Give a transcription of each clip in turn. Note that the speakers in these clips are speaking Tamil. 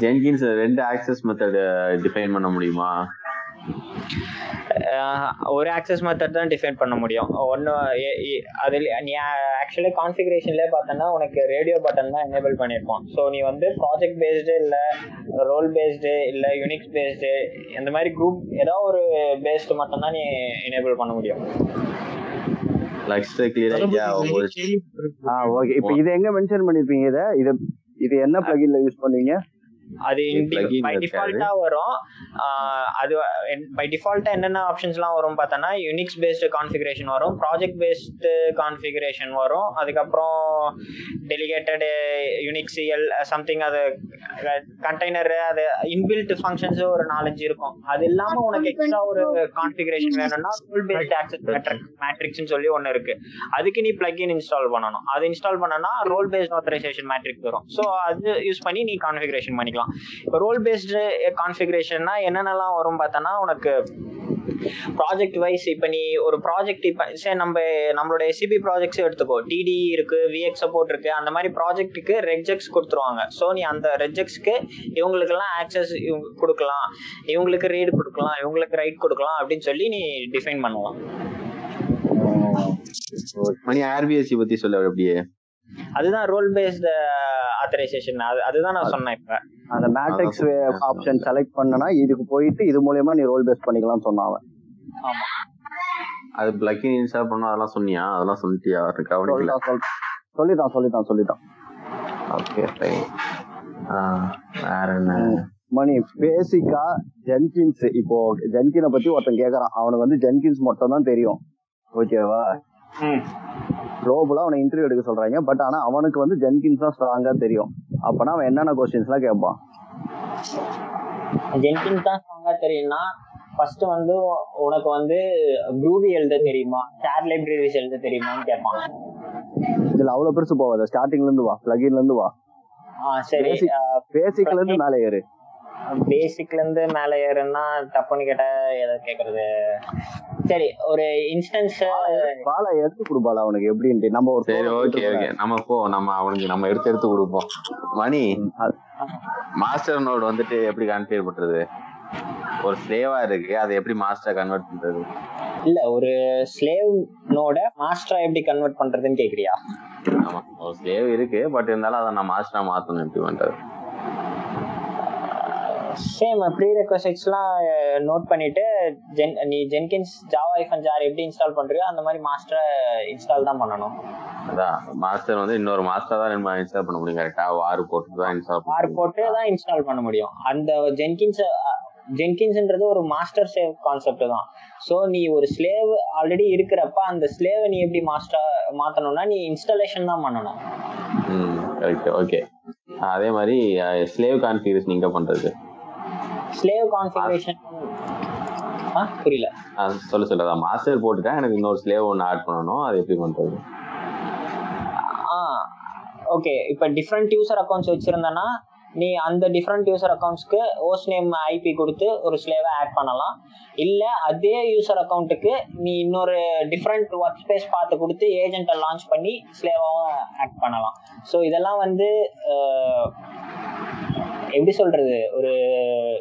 ஜென்கின்ஸ் ரெண்டு ஆக்சஸ் மெத்தட் டிஃபைன் பண்ண முடியுமா? ஒரு ஆக்சஸ் மெத்தட் தான் டிஃபைன் பண்ண முடியும். ஒன்று அதில் நீ ஆக்சுவலி கான்ஃபிகரேஷன்லேயே பார்த்தோன்னா உனக்கு ரேடியோ பட்டன் தான் எனேபிள் பண்ணியிருப்போம் ஸோ நீ வந்து ப்ராஜெக்ட் பேஸ்டு இல்லை ரோல் பேஸ்டு இல்லை யூனிக்ஸ் பேஸ்டு இந்த மாதிரி குரூப் ஏதோ ஒரு பேஸ்டு மட்டும்தான் நீ எனேபிள் பண்ண முடியும். லக்ஸ் கிளியர் ஐடியா ஒரு ஆ ஓகே இப்போ இது எங்க மென்ஷன் பண்ணிருப்பீங்க இத? இது இது என்ன பிளகின்ல யூஸ் பண்ணுவீங்க அது பை. டிஃபால்ட்டா வரும் அது பை டிஃபால்ட்டா என்னென்ன ஆப்ஷன்ஸ்லாம் வரும் பார்த்தோன்னா யூனிக்ஸ் பேஸ்டு கான்ஃபிகரேஷன் வரும் ப்ராஜெக்ட் பேஸ்டு கான்ஃபிகரேஷன் வரும் அதுக்கப்புறம் டெலிகேட்டட் யூனிக்ஸ் எல் சம்திங் அது கண்டெய்னர் அது இன்பில்ட் ஃபங்க்ஷன்ஸ் ஒரு நாலஞ்சு இருக்கும். அது இல்லாம உனக்கு எக்ஸ்ட்ரா ஒரு கான்ஃபிகரேஷன் வேணும்னா ரூல் பேஸ்ட் ஆக்சஸ் மேட்ரிக்ஸ்னு சொல்லி ஒன்று இருக்கு. அதுக்கு நீ பிளக்இன் இன்ஸ்டால் பண்ணணும். அது இன்ஸ்டால் பண்ணனா ரோல் பேஸ்ட் ஆத்தரைசேஷன் மேட்ரிக் வரும். ஸோ அது யூஸ் பண்ணி நீ கான்ஃபிகரேஷன் பண்ணிக்கலாம். இப்போ ரோல் பேஸ்டு கான்ஃபிகரேஷன்னா என்னென்னலாம் வரும் பார்த்தோன்னா உனக்கு ப்ராஜெக்ட் வைஸ் இப்போ நீ ஒரு ப்ராஜெக்ட் இப்போ சரி நம்ம நம்மளோட எஸ்சிபி ப்ராஜெக்ட்ஸ் எடுத்துக்கோ. டிடி இருக்கு விஎக்ஸ் சப்போர்ட் இருக்கு அந்த மாதிரி ப்ராஜெக்ட்டுக்கு ரெஜெக்ட்ஸ் கொடுத்துருவாங்க. ஸோ நீ அந்த ரெஜெக்ட்ஸ்க்கு இவங்களுக்கெல்லாம் ஆக்சஸ் கொடுக்கலாம். இவங்களுக்கு ரீட் கொடுக்கலாம் இவங்களுக்கு ரைட் கொடுக்கலாம் அப்படின்னு சொல்லி நீ டிஃபைன் பண்ணலாம். மணி ஆர்பிஎஸ்சி பத்தி சொல்ல அப்படியே. அதுதான் ரோல் பேஸ்டு ஆத்தரைசேஷன் அது அதுதான் நான் சொன்னேன் இப்போ. அந்த மேட்ரிக்ஸ் ஆப்ஷன் செலக்ட் பண்ணனா இதுக்கு போயிட்டு இது மூலியமா நீ ரோல் பேஸ் பண்ணிக்கலாம்னு சொன்னாங்க ஆமா. அது பிளக்கின் இன்ஸ்டால் பண்ணோம் அதெல்லாம் சொன்னியா? அதெல்லாம் சொல்லிட்டியா? கவனிக்கல. சொல்லிட்டான் சொல்லிட்டான் சொல்லிட்டான் ஓகே ஃபைன் வேற என்ன? மணி பேசிக்கா ஜென்கின்ஸ் இப்போ ஜென்கினை பத்தி ஒருத்தன் கேக்குறான். அவனுக்கு வந்து ஜென்கின்ஸ் மட்டும் தான் தெரியும் ஓகேவா குளோபலா அவனை இன்டர்வியூ எடுக்க சொல்றாங்க. பட் ஆனா அவனுக்கு வந்து ஜென்கின்ஸ் தான் ஸ்ட்ராங்கா தெரியும். அப்பனா அவன் என்னென்ன கொஸ்டின்ஸ் எல்லாம் கேட்பான்? ஜென்கின்ஸ் தான் ஸ்ட்ராங்கா தெரியும்னா ஃபர்ஸ்ட் வந்து உனக்கு வந்து க்ரூவி எழுத தெரியுமா? ஷேர் லைப்ரரிஸ் எழுத தெரியுமான்னு கேட்பாங்க இதுல அவ்வளவு பெருசு போவாத ஸ்டார்டிங்ல இருந்து வா பிளகின்ல இருந்து வா. சரி. பேசிக்ல இருந்து மேல ஏறு. பேசிக்ல இருந்து மேல ஏறுன்னா தப்புன்னு கேட்டா எதை கேக்குறது. சரி ஒரு இன்ஸ்டன்ஸ் பாலா எடுத்து கொடு பாலா அவனுக்கு எப்படின்ட்டு. நம்ம ஒரு சரி ஓகே ஓகே நம்ம போ நம்ம அவனுக்கு நம்ம எடுத்து எடுத்து கொடுப்போம். மணி மாஸ்டர் நோட் வந்துட்டு எப்படி கான்ஃபிகர் பண்றது? ஒரு ஸ்லேவா இருக்கு அதை எப்படி மாஸ்டர் கன்வெர்ட் பண்றது? இல்ல ஒரு ஸ்லேவ் நோட மாஸ்டரா எப்படி கன்வெர்ட் பண்றதுன்னு கேக்குறியா? ஆமா ஒரு ஸ்லேவ் இருக்கு பட் இருந்தாலும் அதை நான் மாஸ்டரா மாத்தணும் எப்படி பண்றது? சேம் ப்ரீ ரெக்வஸ்ட்ஸ்லாம் நோட் பண்ணிட்டு ஜென் நீ ஜென்கின்ஸ் ஜாவா ஐஃபன் ஜார் எப்படி இன்ஸ்டால் பண்றியோ அந்த மாதிரி மாஸ்டரை இன்ஸ்டால் தான் பண்ணணும். அதான் மாஸ்டர் வந்து இன்னொரு மாஸ்டர் தான் நம்ம இன்ஸ்டால் பண்ண முடியும் கரெக்டா வார் போட்டு தான் இன்ஸ்டால் முடியும். போட்டு தான் இன்ஸ்டால் பண்ண முடியும். அந்த ஜென்கின்ஸ் ஜென்கின்ஸ்ன்றது ஒரு மாஸ்டர் சேவ் கான்செப்ட் தான். ஸோ நீ ஒரு ஸ்லேவ் ஆல்ரெடி இருக்கிறப்ப அந்த ஸ்லேவை நீ எப்படி மாஸ்டர் மாத்தணும்னா நீ இன்ஸ்டாலேஷன் தான் பண்ணணும். கரெக்ட் ஓகே அதே மாதிரி ஸ்லேவ் கான்ஃபிகரேஷன் எங்க பண்றது. ஸ்லேவ் கான்ஃபிகரேஷன் ஆ புரியல. சொல்ல சொல்ல. மாஸ்டர் போட்டுட்டா எனக்கு இன்னொரு ஸ்லேவ் ஒன்று ஆட் பண்ணணும். அது எப்படி பண்றது? ஆ ஓகே இப்போ டிஃப்ரெண்ட் யூசர் அக்கௌண்ட்ஸ் வச்சிருந்தனா நீ அந்த டிஃப்ரெண்ட் யூசர் அக்கௌண்ட்ஸ்க்கு ஹோஸ்ட் நேம் ஐபி கொடுத்து ஒரு ஸ்லேவை ஆட் பண்ணலாம். இல்லை அதே யூசர் அக்கௌண்ட்டுக்கு நீ இன்னொரு டிஃப்ரெண்ட் ஒர்க் ஸ்பேஸ் பார்த்து கொடுத்து ஏஜென்ட்டை லான்ச் பண்ணி ஸ்லேவாகவும் ஆட் பண்ணலாம். ஸோ இதெல்லாம் வந்து எப்படி சொல்றது? ஒரு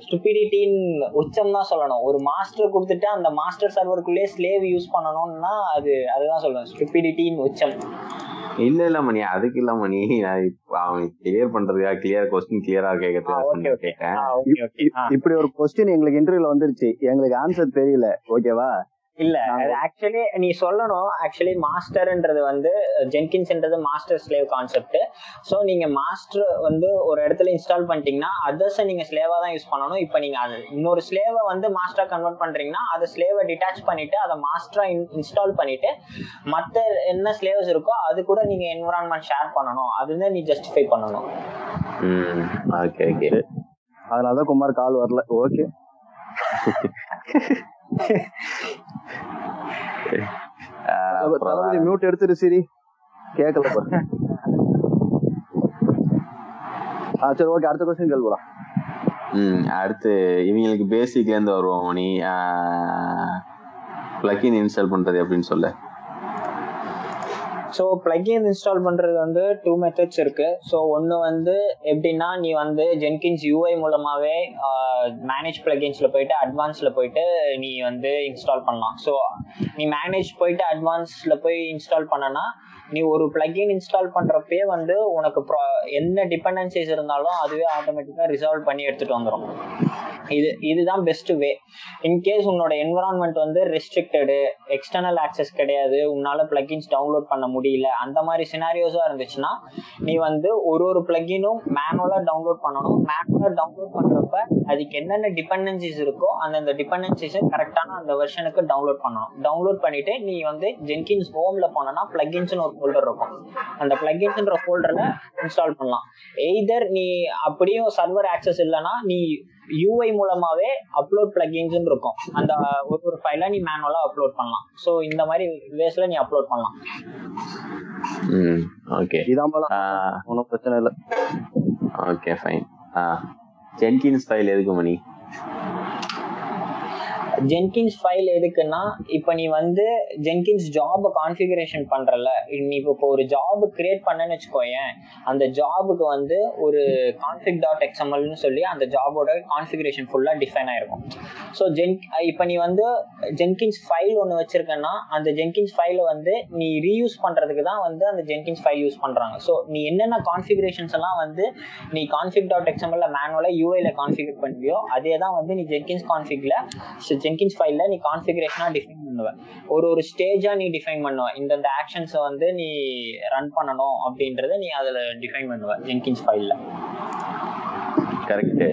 ஸ்டுபிடிட்டின் உச்சம் தான் சொல்லணும். ஒரு மாஸ்டர் கொடுத்துட்டு அந்த மாஸ்டர் சர்வருக்குள்ளேயே ஸ்லேவ் யூஸ் பண்ணணும்னா அது அதுதான் சொல்லணும். ஸ்டுபிடிட்டின் உச்சம். இல்ல இல்ல மணி. அதுக்கு இல்ல மணி. அவன் கிளியர் பண்றதுக்கா? கிளியர் கொஸ்டின் கிளியரா ஓகே கேட்டேன். ஓகே ஓகே இப்படி ஒரு கொஸ்டின் எங்களுக்கு இன்டர்வியூல வந்துருச்சு. எங்களுக்கு ஆன்சர் தெரியல. ஓகேவா இல்ல அது ஆக்சுவலி நீ சொல்லணும். ஆக்சுவலி மாஸ்டர்ன்றது வந்து ஜென்கின்ஸ்ன்றது மாஸ்டர் ஸ்லேவ் கான்செப்ட் ஸோ நீங்க மாஸ்டர் வந்து ஒரு இடத்துல இன்ஸ்டால் பண்ணிட்டீங்கன்னா அதர்ஸை நீங்க ஸ்லேவா தான் யூஸ் பண்ணணும். இப்போ நீங்க அது இன்னொரு ஸ்லேவை வந்து மாஸ்டரா கன்வெர்ட் பண்றீங்கன்னா அதை ஸ்லேவை டிட்டாச் பண்ணிட்டு அதை மாஸ்டரா இன்ஸ்டால் பண்ணிட்டு மற்ற என்ன ஸ்லேவ்ஸ் இருக்கோ அது கூட நீங்க என்வரான்மெண்ட் ஷேர் பண்ணணும். அதுதான் நீ ஜஸ்டிஃபை பண்ணணும். ம் ஓகே ஓகே அதனாலதான் குமார் கால் வரல. ஓகே தளபதி மியூட் எடுத்துரு சரி. கேட்கல பாரு. ஆ சரி ஓகே அடுத்த கொஸ்டின் கேள்வி ம் அடுத்து இவங்களுக்கு பேசிக்ல இருந்து வருவோம் மணி. பிளக்கின் இன்ஸ்டால் பண்றது எப்படின்னு சொல்ல. ஸோ பிளக்இன் இன்ஸ்டால் பண்ணுறது வந்து டூ மெத்தட்ஸ் இருக்கு. ஸோ ஒன்று வந்து எப்படின்னா நீ வந்து ஜென்கின்ஸ் யூஐ மூலமாகவே மேனேஜ் பிளகின்ஸ்ல போயிட்டு அட்வான்ஸில் போயிட்டு நீ வந்து இன்ஸ்டால் பண்ணலாம். ஸோ நீ மேனேஜ் போயிட்டு அட்வான்ஸில் போய் இன்ஸ்டால் பண்ணனா நீ ஒரு பிளக்இன் இன்ஸ்டால் பண்றப்பயே வந்து உனக்கு என்ன டிபெண்டன்சிஸ் இருந்தாலும் அதுவே ஆட்டோமேட்டிக்கா ரிசால்வ் பண்ணி எடுத்துட்டு வந்துடும் இது இதுதான் பெஸ்ட் வே இன்கேஸ் உன்னோட என்வரான்மெண்ட் வந்து ரெஸ்ட்ரிக்டடு எக்ஸ்டர்னல் ஆக்சஸ் கிடையாது உன்னால பிளக்இன்ஸ் டவுன்லோட் பண்ண முடியல அந்த மாதிரி சினாரியோஸா இருந்துச்சுன்னா நீ வந்து ஒரு ஒரு பிளக்இனும் மேனுவலா டவுன்லோட் பண்ணணும். மேனுவலா டவுன்லோட் பண்றப்ப அதுக்கு என்னென்ன டிபெண்டன்சிஸ் இருக்கோ அந்தந்த டிபெண்டன்சிஸை கரெக்டான அந்த வெர்ஷனுக்கு டவுன்லோட் பண்ணணும். டவுன்லோட் பண்ணிட்டு நீ வந்து ஜென்கின்ஸ் ஹோம்ல போனோம்னா பிளகின்ஸ்னு ஒரு ஃபோல்டர் இருக்கும். அந்த பிளகின்ஸ்ன்ற ஃபோல்டர்ல இன்ஸ்டால் பண்ணலாம். எய்தர் நீ அப்படியும் சர்வர் ஆக்சஸ் இல்லைன்னா நீ யூஐ மூலமாவே அப்லோட் பிளகின்ஸ் இருக்கும். அந்த ஒரு ஒரு ஃபைல நீ மேனுவலா அப்லோட் பண்ணலாம். ஸோ இந்த மாதிரி வேஸ்ல நீ அப்லோட் பண்ணலாம். ம் ஓகே இதான் போல. ஒன்றும் பிரச்சனை இல்லை. ஓகே ஃபைன் ஜென்கின்ஸ் ஃபைல் எதுக்கு மணி? ஜென்கின்ஸ் ஃபைல் எதுக்குன்னா இப்போ நீ வந்து ஜென்கின்ஸ் ஜாப் கான்ஃபிகரேஷன் பண்றல நீ இப்போ ஒரு ஜாப் கிரியேட் பண்ணேன்னு வச்சுக்கோயேன் அந்த ஜாபுக்கு வந்து ஒரு கான்ஃபிக் டாட் எக்ஸ்எம்எல்னு சொல்லி அந்த ஜாபோட கான்ஃபிகரேஷன் ஃபுல்லாக டிஃபைன் ஆயிருக்கும். ஸோ ஜென் இப்போ நீ வந்து ஜென்கின்ஸ் ஃபைல் ஒன்று வச்சிருக்கேன்னா அந்த ஜென்கின்ஸ் ஃபைலை வந்து நீ ரீயூஸ் பண்றதுக்கு தான் வந்து அந்த ஜென்கின்ஸ் ஃபைல் யூஸ் பண்றாங்க. ஸோ நீ என்னென்ன கான்ஃபிகரேஷன்ஸ் எல்லாம் வந்து நீ கான்ஃபிக் டாட் எக்ஸ்எம்எல்ல மேனுவலாக யூஐல கான்ஃபிகர் பண்ணுவியோ அதே தான் வந்து நீ ஜென்கின்ஸ் கான்ஃபிக்ல ஜென்கின்ஸ் ஃபைல்ல நீ கான்ஃபிகரேஷனா டிஃபைன் பண்ணுவ. ஒரு ஒரு ஸ்டேஜா நீ டிஃபைன் பண்ணுவ. இந்தந்த ஆக்ஷன்ஸை வந்து நீ ரன் பண்ணணும் அப்படின்றத நீ அதுல டிஃபைன் பண்ணுவ ஜென்கின்ஸ் ஃபைல்ல கரெக்ட்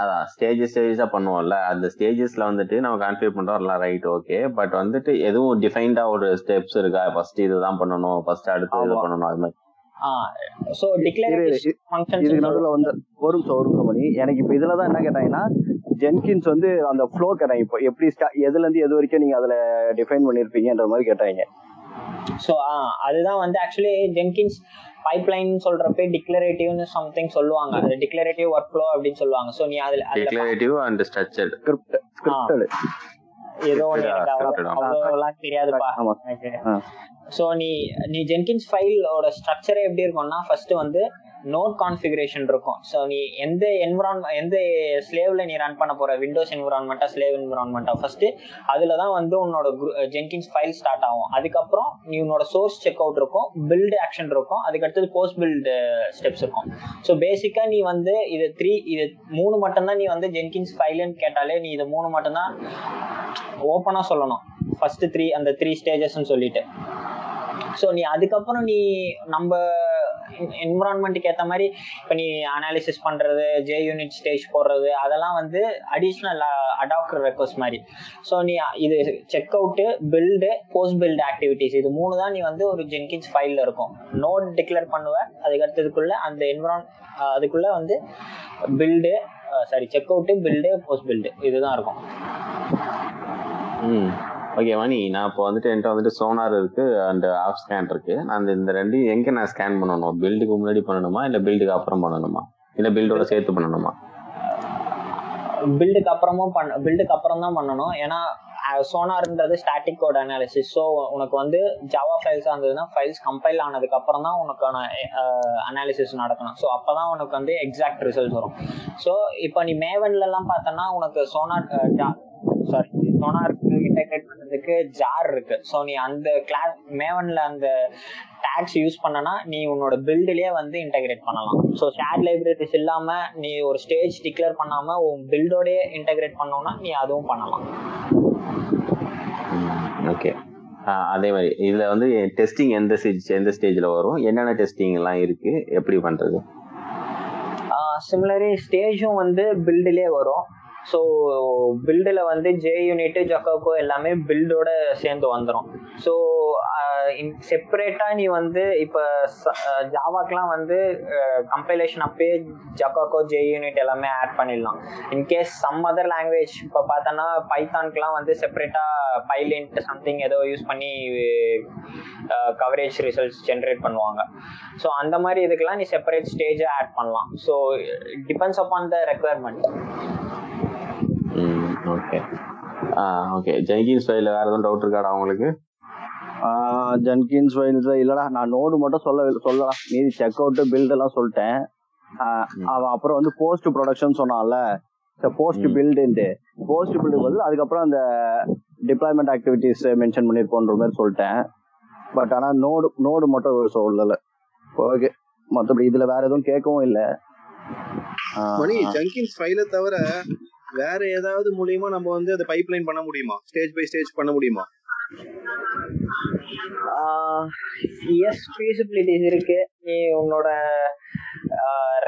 அதான். ஸ்டேஜஸ் ஸ்டேஜஸா பண்ணுவோம்ல. அந்த ஸ்டேஜஸ்ல வந்துட்டு நம்ம கான்ஃபிகர் பண்றோம். எல்லாம் ரைட் ஓகே பட் வந்துட்டு எதுவும் டிஃபைன்டா ஒரு ஸ்டெப்ஸ் இருக்கா? ஃபர்ஸ்ட் இதுதான் பண்ணணும். ஃபர்ஸ்ட் அடுத்து இது. பண்ணணும். அது மாதிரி. ஸோ டிக்ளரேட்டிவ் இதுக்கு நடுவில் வந்து ஒரு நிமிஷம் ஒரு நிமிஷம் எனக்கு இப்போ இதுல தான் என்ன கேட்டாங்கன்னா ஜென்கின்ஸ் வந்து அந்த ஃப்ளோ கேட்டாங்க. இப்போ எப்படி ஸ்டா எதுல இருந்து எது வரைக்கும் நீங்க அதுல டிஃபைன் பண்ணிருப்பீங்கன்ற மாதிரி கேட்டாங்க. ஸோ அதுதான் வந்து ஆக்சுவலி ஜென்கின்ஸ் பைப்லைன் சொல்றப்ப டிக்ளரேட்டிவ்னு சம்திங் சொல்லுவாங்க. அது டிக்ளரேட்டிவ் ஒர்க் ஃப்ளோ அப்படின்னு சொல்லுவாங்க. ஸோ நீ அதுல டிக்ளரேட்டிவ் அண்ட் ஸ்ட்ரக்சர்ட் ஏதோ ஒன்று. அவ்வளோலாம் தெரியாதுப்பா. ஸோ நீ நீ ஜென்கின்ஸ் ஃபைலோட ஸ்ட்ரக்சரே எப்படி இருக்கும்னா ஃபர்ஸ்ட் வந்து நோட் கான்ஃபிகரேஷன் இருக்கும். ஸோ நீ எந்த என்விரான்மெண்ட் எந்த ஸ்லேவ்ல நீ ரன் பண்ண போற? விண்டோஸ் என்விரான்மெண்ட்டா ஸ்லேவ் என்விரான்மெண்ட்டா ஃபர்ஸ்ட் அதில் தான் வந்து உன்னோட ஜென்கின்ஸ் ஃபைல் ஸ்டார்ட் ஆகும். அதுக்கப்புறம் நீ உன்னோட சோர்ஸ் செக் அவுட் இருக்கும் பில்டு ஆக்ஷன் இருக்கும். அதுக்கடுத்தது போஸ்ட் பில்டு ஸ்டெப்ஸ் இருக்கும். ஸோ பேசிக்காக நீ வந்து இது த்ரீ இது மூணு மட்டும்தான் நீ வந்து ஜென்கின்ஸ் ஃபைலுன்னு கேட்டாலே நீ இது மூணு மட்டும்தான் ஓப்பனாக சொல்லணும். ஃபர்ஸ்ட் த்ரீ அந்த த்ரீ ஸ்டேஜஸ்ன்னு சொல்லிட்டு. ஸோ நீ அதுக்கப்புறம் நீ நம்ம என்விரான்மெண்ட்டுக்கு ஏற்ற மாதிரி இப்போ நீ அனாலிசிஸ் பண்ணுறது ஜே யூனிட் ஸ்டேஜ் போடுறது அதெல்லாம் வந்து அடிஷ்னல் அடாப்டர் ரெக்வஸ்ட் மாதிரி. ஸோ நீ இது check out build post build activities இது மூணு தான் நீ வந்து ஒரு ஜென்கின்ஸ் ஃபைலில் இருக்கும். நோட் டிக்ளேர் பண்ணுவ அதுக்கடுத்ததுக்குள்ளே அந்த என்விரான் அதுக்குள்ளே வந்து build sorry check out build post build இதுதான் இருக்கும். ம். ஓகே மணி நான் இப்போ வந்துட்டு என்கிட்ட வந்துட்டு சோனார் இருக்கு அண்ட் ஆஃப் ஸ்கேன் இருக்கு. நான் இந்த- ரெண்டையும் எங்க நான் ஸ்கேன் பண்ணணும்? பில்டுக்கு முன்னாடி பண்ணணுமா? இல்ல பில்டுக்கு அப்புறம் பண்ணணுமா? இல்ல பில்டோட சேர்த்து பண்ணணுமா? பில்டுக்கு அப்புறமும் பண்ண பில்டுக்கு அப்புறம் தான் பண்ணணும். ஏன்னா சோனார்ன்றது ஸ்டாட்டிக் கோட் அனாலிசிஸ் ஸோ உனக்கு வந்து ஜாவா ஃபைல்ஸ் இருந்ததுன்னா ஃபைல்ஸ் கம்பைல் ஆனதுக்கு அப்புறம் தான் உனக்கான அனாலிசிஸ் நடக்கணும். ஸோ அப்போ தான் உனக்கு வந்து எக்ஸாக்ட் ரிசல்ட் வரும். ஸோ இப்போ நீ மேவன்லலாம் பார்த்தோன்னா உனக்கு சோனார் சாரி சோனாருக்கு இன்டெகிரேட் பண்றதுக்கு ஜார் இருக்கு. ஸோ நீ அந்த கிளாஸ் மேவன்ல அந்த டேக்ஸ் யூஸ் பண்ணனா நீ உன்னோட பில்டுலயே வந்து இன்டெகிரேட் பண்ணலாம். ஸோ ஷேர் லைப்ரரிஸ் இல்லாம நீ ஒரு ஸ்டேஜ் டிக்ளேர் பண்ணாம உன் பில்டோடய இன்டெகிரேட் பண்ணோம்னா நீ அதுவும் பண்ணலாம். ஓகே அதே மாதிரி இதுல வந்து டெஸ்டிங் எந்த ஸ்டேஜ் எந்த ஸ்டேஜ்ல வரும்? என்னென்ன டெஸ்டிங் எல்லாம் இருக்கு? எப்படி பண்றது? சிமிலரி ஸ்டேஜும் வந்து பில்டுலேயே வரும். ஸோ பில்டில் வந்து ஜே யூனிட் ஜக்காக்கோ எல்லாமே பில்டோட சேர்ந்து வந்துடும் ஸோ செப்பரேட்டாக நீ வந்து இப்போ ஜாவாக்கெலாம் வந்து கம்பைலேஷன் அப்பயே ஜக்காக்கோ ஜே யூனிட் எல்லாமே ஆட் பண்ணிடலாம். In case some other language இப்போ பார்த்தோன்னா பைத்தான்க்குலாம் வந்து செப்பரேட்டாக பைலின்ட் சம்திங் ஏதோ யூஸ் பண்ணி கவரேஜ் ரிசல்ட்ஸ் ஜென்ரேட் பண்ணுவாங்க. ஸோ அந்த மாதிரி இதுக்கெல்லாம் நீ செப்பரேட் ஸ்டேஜை ஆட் பண்ணலாம். So depends upon the requirement okay okay Jenkins ஃபைல வேற எதுவும் டவுட் இருக்காடா உங்களுக்கு? ஜென்கின்ஸ் ஃபைல்ஸ் இல்லடா. நான் நோடு மட்டும் சொல்ல சொல்லலாம் மீதி செக் அவுட் பில்ட் எல்லாம் சொல்லிட்டேன். அவன் அப்புறம் வந்து போஸ்ட் ப்ரொடக்ஷன் சொன்னான்ல. போஸ்ட். பில்டுன்ட்டு போஸ்ட் பில்டு பதில் அதுக்கப்புறம் அந்த டிப்ளாய்மெண்ட் ஆக்டிவிட்டிஸ் மென்ஷன் பண்ணிருப்போன்ற மாதிரி சொல்லிட்டேன். பட் ஆனா நோடு நோடு மட்டும் சொல்லல. ஓகே மத்தபடி இதுல வேற எதுவும் கேட்கவும் இல்ல. மணி ஜங்கின்ஸ் ஃபைல தவிர வேற ஏதாவது மூலியமா நம்ம வந்து அதை பைப்லைன் பண்ண முடியுமா? ஸ்டேஜ் பை ஸ்டேஜ் பண்ண முடியுமா? எஸ் ஃபீசிபிலிட்டிஸ் இருக்கு. நீ உன்னோட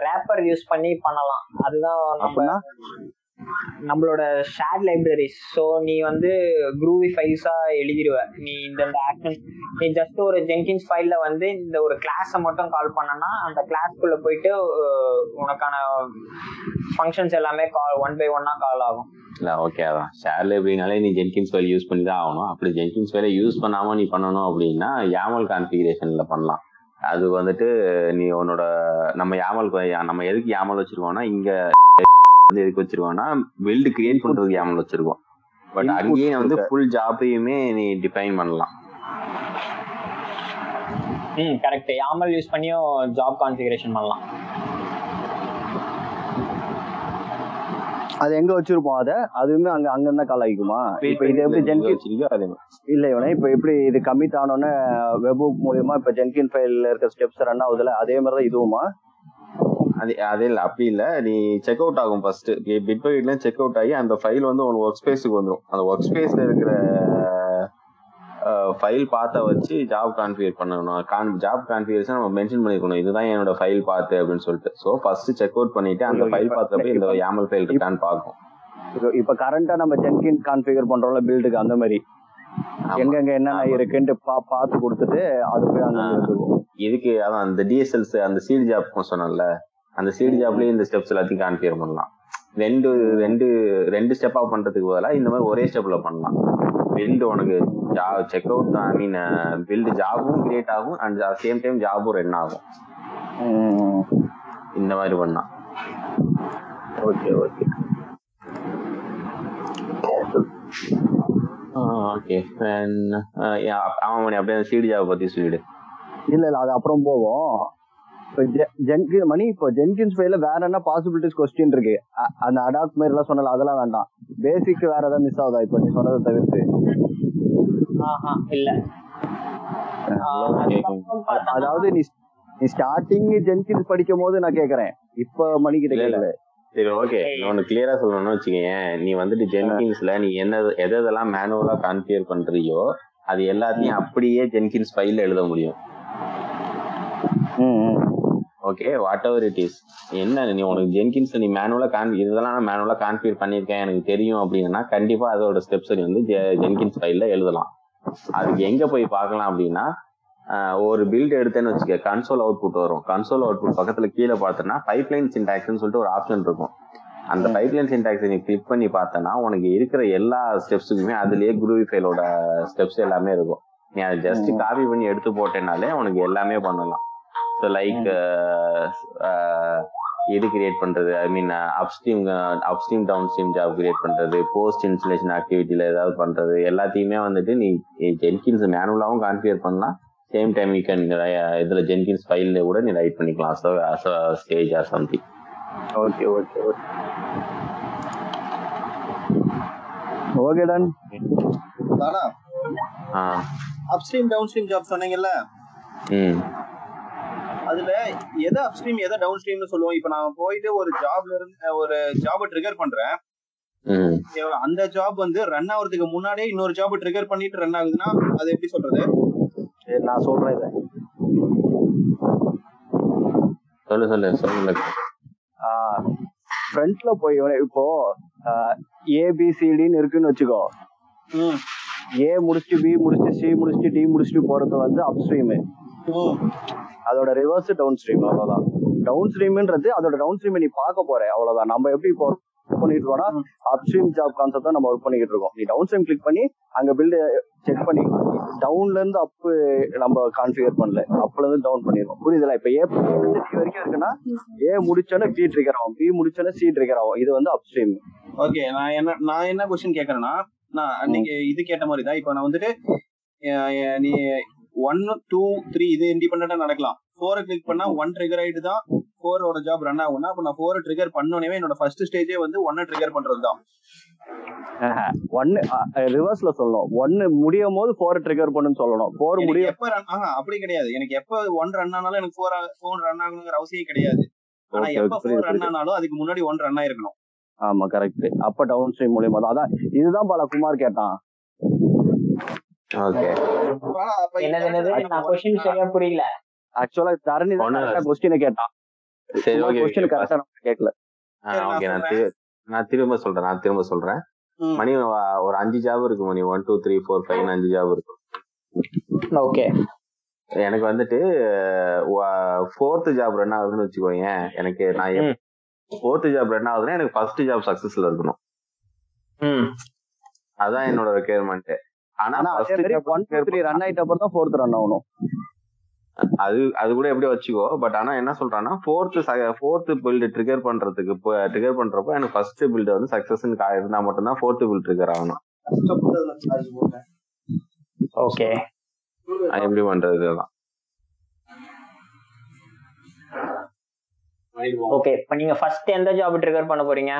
ரேப்பர் யூஸ் பண்ணி பண்ணலாம். அதுதான் நம்ம நம்மளோட ஷேட் லைப்ரரிஸ் ஸோ நீ வந்து குரூவி ஃபைல்ஸா எழுதிடுவ நீ இந்த இந்த ஆக்ஷன் நீ ஜஸ்ட் ஒரு ஜென்கின்ஸ் ஃபைல்ல வந்து இந்த ஒரு கிளாஸை மட்டும் கால் பண்ணனா அந்த கிளாஸ்க்குள்ள போயிட்டு உனக்கான ஃபங்க்ஷன்ஸ் எல்லாமே கால் ஒன் பை ஒன்னா கால் ஆகும். இல்ல ஓகே அதான். ஷேர் லைப்ரரினாலே நீ ஜென்கின்ஸ் ஃபைல் யூஸ் பண்ணி தான் ஆகணும். அப்படி ஜென்கின்ஸ் ஃபைலை யூஸ் பண்ணாம நீ பண்ணணும் அப்படின்னா யாமல் கான்ஃபிகரேஷன்ல பண்ணலாம். அது வந்துட்டு நீ உன்னோட நம்ம யாமல் நம்ம எதுக்கு யாமல் வச்சிருக்கோம்னா இங்க வந்து எதுக்கு வச்சிருக்கோம்னா பில்டு கிரியேட் பண்றதுக்கு யாமல் வச்சிருக்கோம். பட் அங்கேயே வந்து. ஃபுல் ஜாப்பையுமே நீ டிஃபைன் பண்ணலாம். ம் கரெக்ட் யாமல் யூஸ் பண்ணியும் ஜாப் கான்ஃபிகரேஷன் பண்ணலாம். அது எங்க வச்சிருப்போம் அத? அதுவுமே அங்க அங்க இருந்தா கால் ஆகிக்குமா? இப்ப இது எப்படி ஜென்கின் அதே இல்ல இவனே இப்ப எப்படி இது கமிட் ஆனோன்னு வெப்புக் மூலியமா இப்ப ஜென்கின் ஃபைல்ல இருக்க ஸ்டெப்ஸ் ரன் ஆகுதுல அதே மாதிரி தான் இதுவுமா? அது அது இல்ல அப்படி இல்ல. நீ செக் அவுட் ஆகும் ஃபர்ஸ்ட் பிட் பைட்ல செக் அவுட் ஆகி அந்த ஃபைல் வந்து உன் ஒர்க் ஸ்பேஸுக்கு வந்துடும் அந்த ஒர்க் ஸ்பேஸ்ல இருக்கிற ஃபைல் பார்த்த வச்சு ஜாப் கான்ஃபிகர் பண்ணணும். கான் ஜாப் கான்ஃபிகரேஷன் நம்ம மென்ஷன் பண்ணிருக்கணும். இதுதான் என்னோட ஃபைல் பார்த்து அப்படின்னு சொல்லிட்டு. ஸோ ஃபர்ஸ்ட் செக் அவுட் பண்ணிட்டு அந்த ஃபைல் பார்த்தப்ப இந்த யாமல் ஃபைல் இருக்கான்னு பார்க்கும் இப்ப- கரண்டா நம்ம ஜென்கின் கான்ஃபிகர் பண்றோம்ல பில்டுக்கு அந்த மாதிரி. எங்கெங்க என்னென்ன ஆமா. இருக்குன்ட்டு பா பார்த்து கொடுத்துட்டு அது போய் இதுக்கு அதான் அந்த டிஎஸ்எல்ஸ் அந்த சீட் ஜாப் சொன்னேன்ல. அந்த சீட் ஜாப்லயே இந்த ஸ்டெப்ஸ் எல்லாத்தையும் கான்ஃபிகர் பண்ணலாம். ரெண்டு ரெண்டு ரெண்டு ஸ்டெப்பா பண்றதுக்கு பதிலாக இந்த மாதிரி ஒரே ஸ்டெப்ல பண்ணலாம். பில்டு உனக்கு check out I mean build ஜாபும் create ஆகும் அண்ட் சேம் டைம் ஜாபும் ரன் ஆகும். இந்த மாதிரி பண்ணா ஓகே ஓகே. ஓகே அவன் அப்படியே சீடு ஜாப் பத்தி சொல்லிடு. இல்ல இல்ல அது அப்புறம் போவோம். மணி இப்போ ஜென்கின்ஸ் ஃபைல வேற என்ன பாசிபிலிட்டிஸ் கொஸ்டின் இருக்கு? அந்த அடாப்ட் மாதிரி எல்லாம் சொன்னல அதெல்லாம் வேண்டாம். பேசிக் வேற ஏதாவது மிஸ் ஆகுதா இப்போ நீ சொன்னதை தவிர்த்து? ஆஹா இல்ல. அதாவது நீ நீ ஸ்டார்டிங் ஜென்கின்ஸ் படிக்கும் போது நான் கேக்குறேன். இப்ப மணிக்கிட்ட இல்ல, இல்ல. கேட்கல சரி ஓகே ஒன்னு கிளியரா சொல்லணும்னு வச்சுக்கேன் நீ வந்துட்டு ஜென்கின்ஸ்ல நீ என்ன எது எதெல்லாம் மேனுவலா கான்ஃபிகர் பண்றியோ அது எல்லாத்தையும் அப்படியே ஜென்கின்ஸ் ஃபைல்ல எழுத முடியும். Okay whatever it is என்ன நீ உனக்கு ஜென்கின்ஸ் நீ மேனுவலா கான் இதெல்லாம் நான் மேனுவலா கான்ஃபிகர் பண்ணியிருக்கேன் எனக்கு தெரியும் அப்படின்னா கண்டிப்பா அதோட ஸ்டெப்ஸ் நீ வந்து ஜென்கின்ஸ் ஃபைல்ல எழுதலாம். அதுக்கு எங்க போய் பார்க்கலாம் அப்படின்னா ஒரு பில்ட் எடுத்தேன்னு வச்சுக்க கன்சோல் அவுட்புட் வரும். கன்சோல் அவுட்புட் பக்கத்துல கீழே பார்த்தோன்னா பைப்லைன் சின்டாக்ஸ்னு சொல்லிட்டு ஒரு ஆப்ஷன் இருக்கும். அந்த பைப்லைன் சின்டாக்ஸ் நீ கிளிக் பண்ணி பார்த்தனா உனக்கு இருக்கிற எல்லா ஸ்டெப்ஸுக்குமே அதுலயே குரூவி ஃபைலோட ஸ்டெப்ஸ் எல்லாமே இருக்கும். நீ அதை ஜஸ்ட். காப்பி பண்ணி எடுத்து போட்டேனாலே உனக்கு எல்லாமே பண்ணலாம். ஸோ லைக் இது கிரியேட் பண்றது? I mean upstream upstream downstream job create பண்றது போஸ்ட் இன்ஸ்டலேஷன் ஆக்டிவிட்டியில ஏதாவது பண்றது எல்லாத்தையுமே வந்துட்டு நீ ஜென்கின்ஸ் மேனுவலாவும் கான்ஃபிகர் பண்ணலாம். சேம் டைம் யூ கேன் இதுல ஜென்கின்ஸ் ஃபைல்ல கூட நீ ரைட் பண்ணிக்கலாம் so stage or something okay okay okay okay done upstream downstream job சொன்னீங்கல்ல? ம். அதுல எதை அப்ஸ்ட்ரீம் எதை டவுன் ஸ்ட்ரீம்னு சொல்லுவோம்? இப்ப நான் போயிட்டு ஒரு ஜாப்ல இருந்து ஒரு ஜாபை ட்ரிகர் பண்றேன். அந்த ஜாப் வந்து ரன் ஆகுறதுக்கு முன்னாடியே இன்னொரு ஜாப் ட்ரிகர் பண்ணிட்டு ரன் ஆகுதுன்னா அது எப்படி சொல்றது? நான் சொல்றேன் இதை. சொல்லு சொல்லு சொல்லு ஃப்ரண்ட்ல போய் இப்போ ஏபிசிடின்னு இருக்குன்னு வச்சுக்கோ. ம், ஏ முடிச்சுட்டு பி முடிச்சுட்டு சி முடிச்சுட்டு டி முடிச்சுட்டு போறது வந்து அப் ஸ்ட்ரீம் ம், அதோட ரிவர்ஸ் டவுன் ஸ்ட்ரீம் அவ்வளவுதான். டவுன் ஸ்ட்ரீம்ன்றது அதோட டவுன் ஸ்ட்ரீம் நீ பார்க்க போற அவ்வளவுதான். நம்ம எப்படி இப்போ work பண்ணிட்டு இருக்கோம்னா அப் ஸ்ட்ரீம் ஜாப் கான்செப்ட் தான் நம்ம ஒர்க் பண்ணிக்கிட்டு இருக்கோம் நீ டவுன் ஸ்ட்ரீம் கிளிக் பண்ணி அங்க பில்டு செக் பண்ணி டவுன்ல இருந்து அப் நம்ம கான்ஃபிகர் பண்ணல. அப்ல இருந்து டவுன் பண்ணிருக்கோம் புரியுதுல? இப்ப ஏ டி வரைக்கும் இருக்குன்னா ஏ முடிச்சோன்னே பி ட்ரிகர் ஆகும். பி முடிச்சோன்னே சி ட்ரிகர் ஆகும். இது வந்து அப் ஸ்ட்ரீம் ஓகே நான் என்ன நான் என்ன கொஸ்டின் கேக்குறேன்னா நான் நீங்க இது கேட்ட மாதிரி தான் இப்போ நான் வந்துட்டு நீ ஒன் டூ த்ரீ இது இண்டிபெண்டா நடக்கலாம். ஃபோரை கிளிக் பண்ணா ஒன் ட்ரிகர் ஆயிட்டு தான் ஃபோரோட ஜாப் ரன் ஆகும்னா அப்ப நான் ஃபோரை ட்ரிகர் பண்ணோனே என்னோட ஃபர்ஸ்ட் ஸ்டேஜே வந்து ஒன்னை ட்ரிகர் பண்றது தான் ஒன்னு ரிவர்ஸ்ல சொல்லணும். ஒன்னு முடியும் போது ஃபோர் ட்ரிகர் பண்ணுன்னு சொல்லணும். ஃபோர் முடியும் எப்ப ரன் ஆஹா அப்படி கிடையாது. எனக்கு எப்ப ஒன் ரன் ஆனாலும் எனக்கு ஃபோர் ஃபோன் ரன் ஆகணுங்கிற அவசியம் கிடையாது. ஆனா எப்ப ஃபோர் ரன். ஆனாலும் அதுக்கு முன்னாடி ஒன் ரன் ஆயிருக்கணும். ஆமா கரெக்ட் அப்ப டவுன் ஸ்ட்ரீம் மூலியமா தான் அதான் இதுதான் பல குமார் கேட்டான். புரியல. ஆக்சுவலா தரணி கொஸ்டினை கேட்டான். சரி ஓகே கொஸ்டின் கரெக்டா கேட்கல. ஓகே நான் திரும்ப சொல்றேன் நான் திரும்ப சொல்றேன். மணி ஒரு அஞ்சு ஜாப் இருக்கு Mani. One two three four five அஞ்சு ஜாப் இருக்கு. ஓகே எனக்கு வந்துட்டு ஃபோர்த் ஜாப் ரன் ஆகுதுன்னு வச்சுக்கோங்க எனக்கு நான் ஃபோர்த் ஜாப் ரன் ஆகுதுன்னா எனக்கு ஃபர்ஸ்ட் ஜாப் சக்சஸ்ல இருக்கணும். ம். அதான் என்னோட ரெக்குயர்மெண்ட் ஆனா ஒன் டூ த்ரீ ரன் ஆயிட்ட அப்புறம் தான் ஃபோர்த் ரன் ஆகணும். அது அது கூட எப்படி வச்சுக்கோ பட் ஆனா என்ன சொல்றான்னா ஃபோர்த் ஃபோர்த் பில்டு ட்ரிகர் பண்றதுக்கு ட்ரிகர் பண்றப்போ எனக்கு ஃபர்ஸ்ட் பில்டு வந்து சக்சஸ் இருந்தா மட்டும்தான் ஃபோர்த் பில்ட் ட்ரிகர் ஆகணும். ஓகே எப்படி பண்றது ஓகே இப்போ நீங்க ஃபர்ஸ்ட் எந்த ஜாப் ட்ரிகர் பண்ண போறீங்க?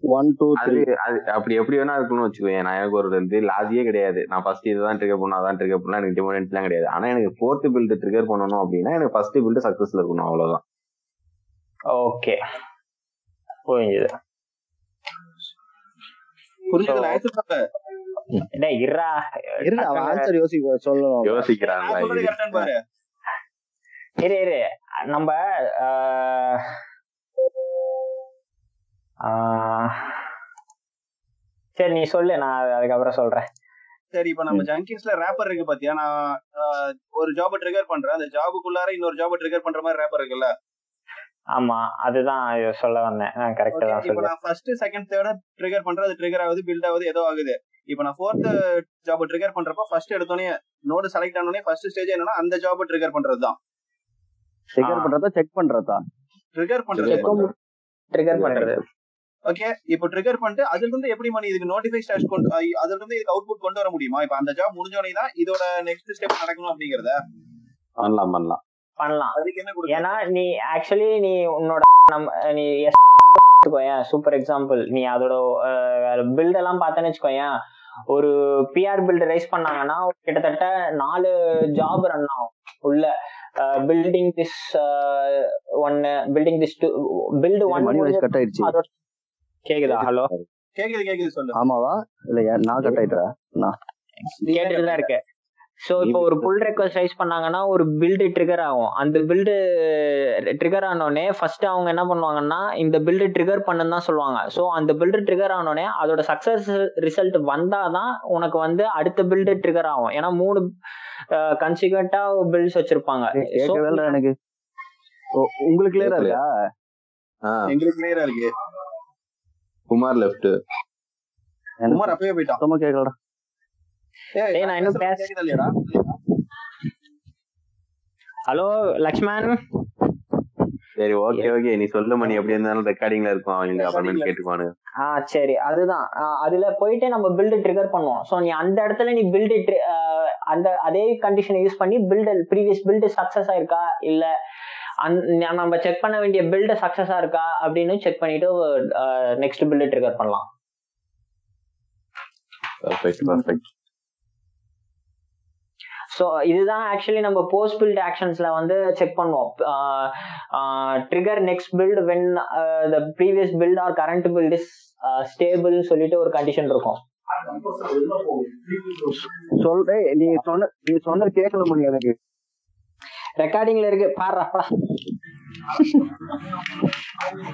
ஒன் டூ த்ரீ அது அப்படி எப்படி வேணா இருக்கணும்னு வச்சுக்கோங்க நான் எனக்கு ஒரு இது லாஜியே கிடையாது. நான் ஃபர்ஸ்ட் இதுதான் ட்ரிகர் பண்ணணும் அதான் ட்ரிகர் பண்ணலாம் எனக்கு டிமோடன்ஸ்லாம் கிடையாது. ஆனா எனக்கு ஃபோர்த் பில்டு ட்ரிகர் பண்ணணும் அப்படின்னா எனக்கு ஃபர்ஸ்ட் பில்டு சக்சஸ்ல இருக்கணும் அவ்வளவுதான். ஓகே புரிஞ்சுது. இருடா. அவன் ஆன்சர் யோசிக்க சொல்லணும். பாரு. இரு இரு. நம்ம சரி நீ சொல்லு நான் அதுக்கப்புறம் சொல்றேன். சரி இப்ப நம்ம ஜங்கின்ஸ்ல ரேப்பர் இருக்கு பாத்தியா? நான் ஒரு ஜாப் ட்ரிகர் பண்றேன். அந்த ஜாபுக்குள்ளார இன்னொரு ஜாப் ட்ரிகர் பண்ற மாதிரி ரேப்பர் இருக்குல்ல? ஆமா அதுதான் சொல்ல வந்தேன். கரெக்டா தான் இப்ப நான் ஃபர்ஸ்ட் செகண்ட் தேர்ட் ட்ரிகர் பண்றது அது ட்ரிகர் ஆகுது பில்ட் ஆகுது ஏதோ ஆகுது. இப்ப நான் ஃபோர்த் ஜாப் ட்ரிகர் பண்றப்ப ஃபர்ஸ்ட் எடுத்தோடனே நோடு செலக்ட் ஆனோடனே ஃபர்ஸ்ட் ஸ்டேஜ் என்னன்னா அந்த ஜாப் ட்ரிகர் பண்றது தான் ஆ. பண்றதா செக் பண்றதா? ட்ரிகர் பண்றது. Trigger ட்ரிகர் பண்றது. ஓகே இப்போ ட்ரிகர் பண்ணிட்டு அதுல இருந்து எப்படி மணி இதுக்கு நோட்டிஃபை ஸ்டாஷ் கொண்டு அதுல இருந்து இதுக்கு அவுட்புட் கொண்டு வர முடியுமா? இப்ப அந்த ஜாப் முடிஞ்சோடனே தான் இதோட நெக்ஸ்ட் ஸ்டெப் நடக்கணும் அப்படிங்கறத? பண்ணலாம் பண்ணலாம். பண்ணலாம். அதுக்கு என்ன ஏன்னா நீ ஆக்சுவலி நீ உன்னோட நம்ம நீ சூப்பர் எக்ஸாம்பிள் நீ அதோட பில்ட் எல்லாம் பார்த்தேன்னு வச்சுக்கோயேன் ஒரு பிஆர் பில்டு ரைஸ் பண்ணாங்கன்னா கிட்டத்தட்ட நாலு ஜாப் ரன் ஆகும். உள்ள பில்டிங் திஸ் ஒன்னு building this two build one cut ஆயிடுச்சு. கேக்குதா? ஹலோ? கேக்குது கேக்குது சொல்லு. ஆமாவா? இல்ல நான் கட் ஆயிட்டேன் கேட்டுட்டு தான் இருக்கு ஸோ இப்போ ஒரு புல் ரெக்வஸ்ட் ரைஸ் பண்ணாங்கன்னா ஒரு பில்டு ட்ரிகர் ஆகும். அந்த பில்டு ட்ரிகர் ஆனோடனே ஃபர்ஸ்ட் அவங்க என்ன பண்ணுவாங்கன்னா இந்த பில்டு ட்ரிகர் பண்ணுன்னு தான் சொல்லுவாங்க. ஸோ அந்த பில்டு ட்ரிகர் ஆனோடனே அதோட சக்சஸ் ரிசல்ட் வந்தாதான் உனக்கு வந்து அடுத்த பில்டு ட்ரிகர் ஆகும். ஏன்னா மூணு கன்சிக்வெண்டா பில்ட்ஸ் வச்சிருப்பாங்க. எனக்கு. உங்களுக்கு கிளியரா இருக்கா? எங்களுக்கு கிளியரா இருக்கு. குமார் லெஃப்ட் குமார் அப்பவே போயிட்டான் கேட்கலடா ஏய், நான் இன்னும் ஹலோ லக்ஷ்மண். சரி ஓகே ஓகே நீ சொல்லு மணி எப்படி இருந்தாலும் ரெக்கார்டிங்ல இருக்கும். அவங்க Recording அப்புறமேட்டு ல கேட்டுக்குவானு ஆ சரி அதுதான். அதுல போயிட்டு நம்ம பில்டு ட்ரிகர் பண்ணுவோம். ஸோ நீ அந்த இடத்துல நீ பில்டு அந்த அதே கண்டிஷனை யூஸ் பண்ணி பில்டு ப்ரீவியஸ் பில்டு சக்சஸ் ஆயிருக்கா? இல்ல நம்ம செக் பண்ண வேண்டிய பில்டு சக்சஸ் இருக்கா அப்படின்னு செக் பண்ணிட்டு நெக்ஸ்ட் பில்டு ட்ரிகர் பண்ணலாம். ஸோ இதுதான் ஆக்சுவலி நம்ம போஸ்ட் பில்ட் ஆக்ஷன்ஸ்ல வந்து செக் பண்ணுவோம். Trigger next build when the previous build or current build is stable சொல்லிட்டு ஒரு கண்டிஷன் இருக்கும். சொல்றேன் நீ சொன்ன நீ சொன்ன கேட்கல எனக்கு. ரெக்கார்டிங்ல இருக்கு. பாடுறாப்பா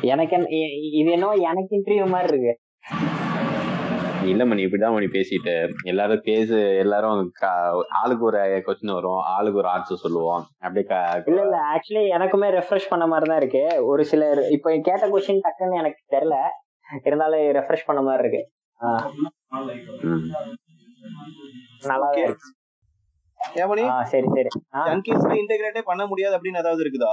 எனக்கு இது என்னவோ எனக்கு இன்டர்வியூ மாதிரி இருக்கு. இல்ல மணி இப்படிதான் மணி பேசிட்டு. எல்லாரும் பேசு எல்லாரும் ஆளுக்கு ஒரு கொஸ்டின் வரும். ஆளுக்கு ஒரு ஆன்சர் சொல்லுவோம். அப்படியே க- இல்ல இல்ல. ஆக்சுவலி எனக்குமே ரெஃப்ரெஷ் பண்ண மாதிரி தான் இருக்கு. ஒரு சில இப்ப கேட்ட கொஸ்டின் டக்குன்னு எனக்கு தெரியல. இருந்தாலும் ரெஃப்ரெஷ் பண்ண மாதிரி இருக்கு. நல்லா. இருக்கு. ஏமணி சரி சரி. ஜங்கின்ஸ்ல இன்டெகிரேட்டே பண்ண முடியாது அப்படின்னு ஏதாவது இருக்குதா?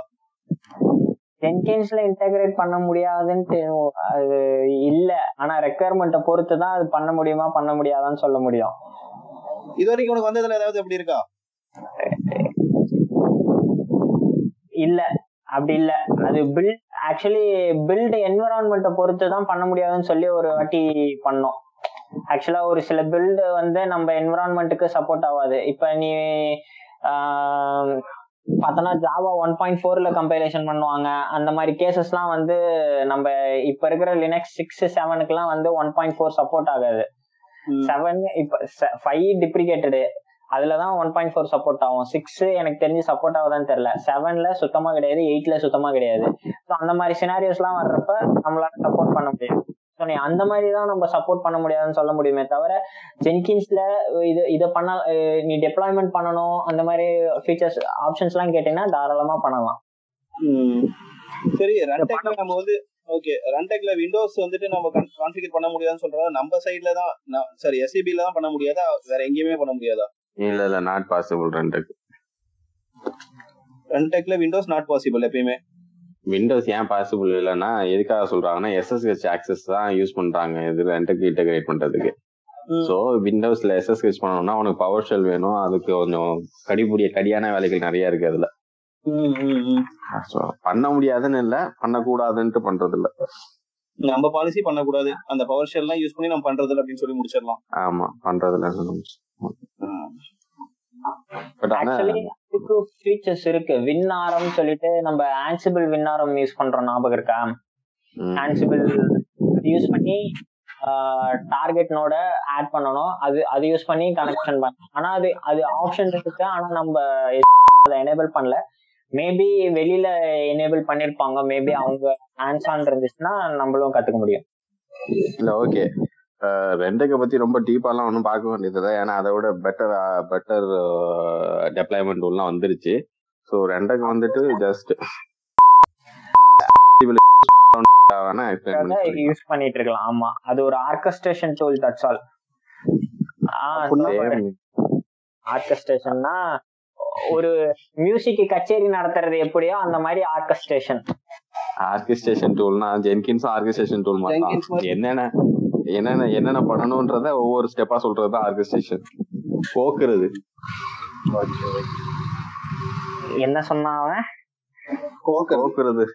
ஜென்கின்ஸ்ல இன்டகிரேட் பண்ண முடியாதுன்ட்டு அது இல்ல. ஆனா ரெக்குயர்மெண்ட்டை பொறுத்து தான் அது பண்ண முடியுமா பண்ண முடியாதான்னு சொல்ல முடியும். இது வரைக்கும் உனக்கு வந்ததுல ஏதாவது எப்படி இருக்கா? இல்ல. அப்படி இல்ல. அது பில்ட் ஆக்சுவலி பில்ட் என்விரான்மெண்ட்டை பொறுத்து தான் பண்ண முடியாதுன்னு சொல்லி ஒரு வாட்டி பண்ணோம். ஆக்சுவலா ஒரு சில பில்டு வந்து நம்ம என்விரான்மெண்ட்டுக்கு சப்போர்ட் ஆகாது. இப்ப நீ பார்த்தோன்னா ஜாவா ஒன் பாயிண்ட் ஃபோர்ல கம்பைலேஷன் பண்ணுவாங்க. அந்த மாதிரி கேசஸ்லாம் வந்து நம்ம இப்ப இருக்கிற லினக்ஸ் சிக்ஸ் செவனுக்குலாம் வந்து ஒன் பாயிண்ட் ஃபோர் சப்போர்ட் ஆகாது. செவன் இப்ப ஃபைவ் டிப்ரிகேட்டடு அதுலதான் ஒன் பாயிண்ட் ஃபோர் சப்போர்ட் ஆகும். சிக்ஸ் எனக்கு தெரிஞ்சு சப்போர்ட் ஆகுதான்னு தெரியல. செவன்ல சுத்தமா கிடையாது எயிட்ல சுத்தமா கிடையாது. ஸோ அந்த மாதிரி சினாரியோஸ் எல்லாம் வர்றப்ப நம்மளால சப்போர்ட் பண்ண முடியாது. அந்த மாதிரி தான் நம்ம சப்போர்ட் பண்ண முடியாதுன்னு சொல்ல முடியுமே தவிர ஜென்கின்ஸ்ல இது இதை பண்ண நீ டெப்ளாய்மெண்ட் பண்ணணும் அந்த மாதிரி ஃபீச்சர்ஸ் ஆப்ஷன்ஸ் எல்லாம் கேட்டீங்கன்னா தாராளமா பண்ணலாம். சரி ரன்டெக்ல நம்ம வந்து ஓகே ரன்டெக்ல விண்டோஸ் வந்துட்டு நம்ம கான்ஃபிகர் பண்ண முடியாதுன்னு சொல்றதா நம்ம சைடுல தான் சாரி எஸ்சிபில தான் பண்ண முடியாதா வேற எங்கேயுமே பண்ண முடியாதா? இல்ல இல்ல நாட் பாசிபிள் ரெண்டுக்கு ரன்டெக்ல விண்டோஸ் நாட் பாசிபிள் எப்பயுமே. விண்டோஸ் ஏன் பாசிபிள் இல்லைன்னா எதுக்காக சொல்றாங்கன்னா எஸ்எஸ்ஹெச் ஆக்சஸ் தான் யூஸ் பண்றாங்க இது ரெண்டுக்கு இன்டகிரேட் பண்றதுக்கு. ஸோ விண்டோஸ்ல எஸ்எஸ்ஹெச் பண்ணணும்னா உனக்கு பவர் ஷெல் வேணும் அதுக்கு கொஞ்சம் கடிபுடிய கடியான வேலைகள் நிறைய இருக்கு அதுல. பண்ண முடியாதுன்னு இல்ல பண்ணக்கூடாதுன்ட்டு பண்றது இல்ல நம்ம பாலிசி பண்ணக்கூடாது. அந்த பவர் ஷெல் எல்லாம் யூஸ் பண்ணி நம்ம பண்றது அப்படின்னு சொல்லி முடிச்சிடலாம். ஆமா பண்றது இல்ல ஃபீச்சர்ஸ் இருக்கு. வின்னாரம் சொல்லிட்டு நம்ம ஆன்சிபிள் வின்னாரம் யூஸ் பண்றோம் ஞாபகம் இருக்கா? ஆன்சிபிள் யூஸ் பண்ணி டார்கெட் நோட ஆட் பண்ணணும். அது அது யூஸ் பண்ணி கனெக்ஷன் பண்ணணும் ஆனா அது அது ஆப்ஷன் இருக்கு. ஆனா நம்ம அதை எனேபிள் பண்ணல. மேபி வெளியில எனேபிள் பண்ணிருப்பாங்க. மேபி அவங்க ஹேண்ட்ஸ் ஆன் இருந்துச்சுன்னா நம்மளும் கத்துக்க முடியும். இல்ல ஓகே ரெண்டுக்கு பத்தி ரொம்ப டீப்பாலாம் ஒன்றும் பார்க்க வேண்டியது ஏன்னா அதை விட பெட்டர் பெட்டர் டெப்ளாய்மெண்ட் டூல்லாம் வந்துருச்சு. ஸோ ரெண்டுக்கு வந்துட்டு ஜஸ்ட். யூஸ் பண்ணிட்டு இருக்கலாம். ஆமா. அது ஒரு ஆர்கஸ்ட்ரேஷன் டூல் தட்ஸ் ஆல். ஆர்கஸ்ட்ரேஷன்னா ஒரு மியூசிக் கச்சேரி நடத்துறது எப்படியோ அந்த மாதிரி ஆர்கஸ்ட்ரேஷன் ஆர்கெஸ்ட்ரேஷன் டூல்னா ஜென்கின்ஸும் ஆர்கெஸ்ட்ரேஷன் டூல் மாதிரி. என்னென்ன என்னென்ன என்னென்ன பண்ணணும்ன்றத ஒவ்வொரு ஸ்டெப்பா சொல்றது தான் ஆர்கெஸ்ட்ரேஷன் போக்குறது. என்ன சொன்னா அவன்? கோக்கர் போக்குறது.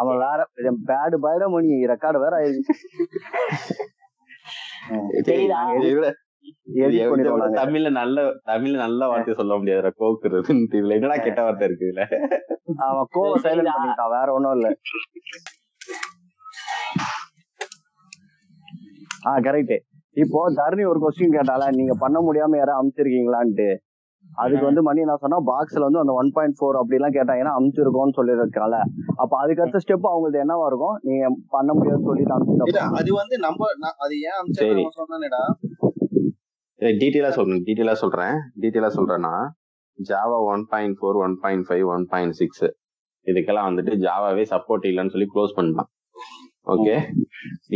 அவன் வேற பேடு பயட மணி ரெக்கார்டு வேற நாங்க. தமிழ்ல நல்ல தமிழ்ல நல்ல வார்த்தை சொல்ல முடியாது கோக்குறதுன்னு இதுல என்னடா கெட்ட வார்த்தை இருக்கு இதுல? அவன் கோவ சைலண்ட் பண்ணிட்டான் வேற ஒண்ணும் இல்ல. ஆ கரெக்ட் இப்போ தரணி ஒரு கொஸ்டின் கேட்டால நீங்க பண்ண முடியாம யாரும் அமுச்சிருக்கீங்களான்ட்டு அதுக்கு வந்து மணி என்ன சொன்னா பாக்ஸ்ல வந்து அந்த ஒன் பாயிண்ட் ஃபோர் அப்படி எல்லாம் கேட்டாங்க ஏன்னா அமுச்சிருக்கோம்னு சொல்லியிருக்கால அப்ப அதுக்கு அடுத்த ஸ்டெப் அவங்களுக்கு என்னவா இருக்கும்? நீங்க பண்ண முடியாதுன்னு சொல்லிட்டு அமுச்சிட்டு அது வந்து நம்ம நான் அது ஏன் சரி. அமிச்சா டீட்டெயிலா சொல்றேன் டீட்டெயிலா சொல்றேன். டீட்டெயிலா சொல்றேன்னா Java one point four one point five one point six இதுக்கெல்லாம் வந்துட்டு ஜாவாவே சப்போர்ட் இல்லைன்னு சொல்லி க்ளோஸ் பண்ணிட்டான். ஓகே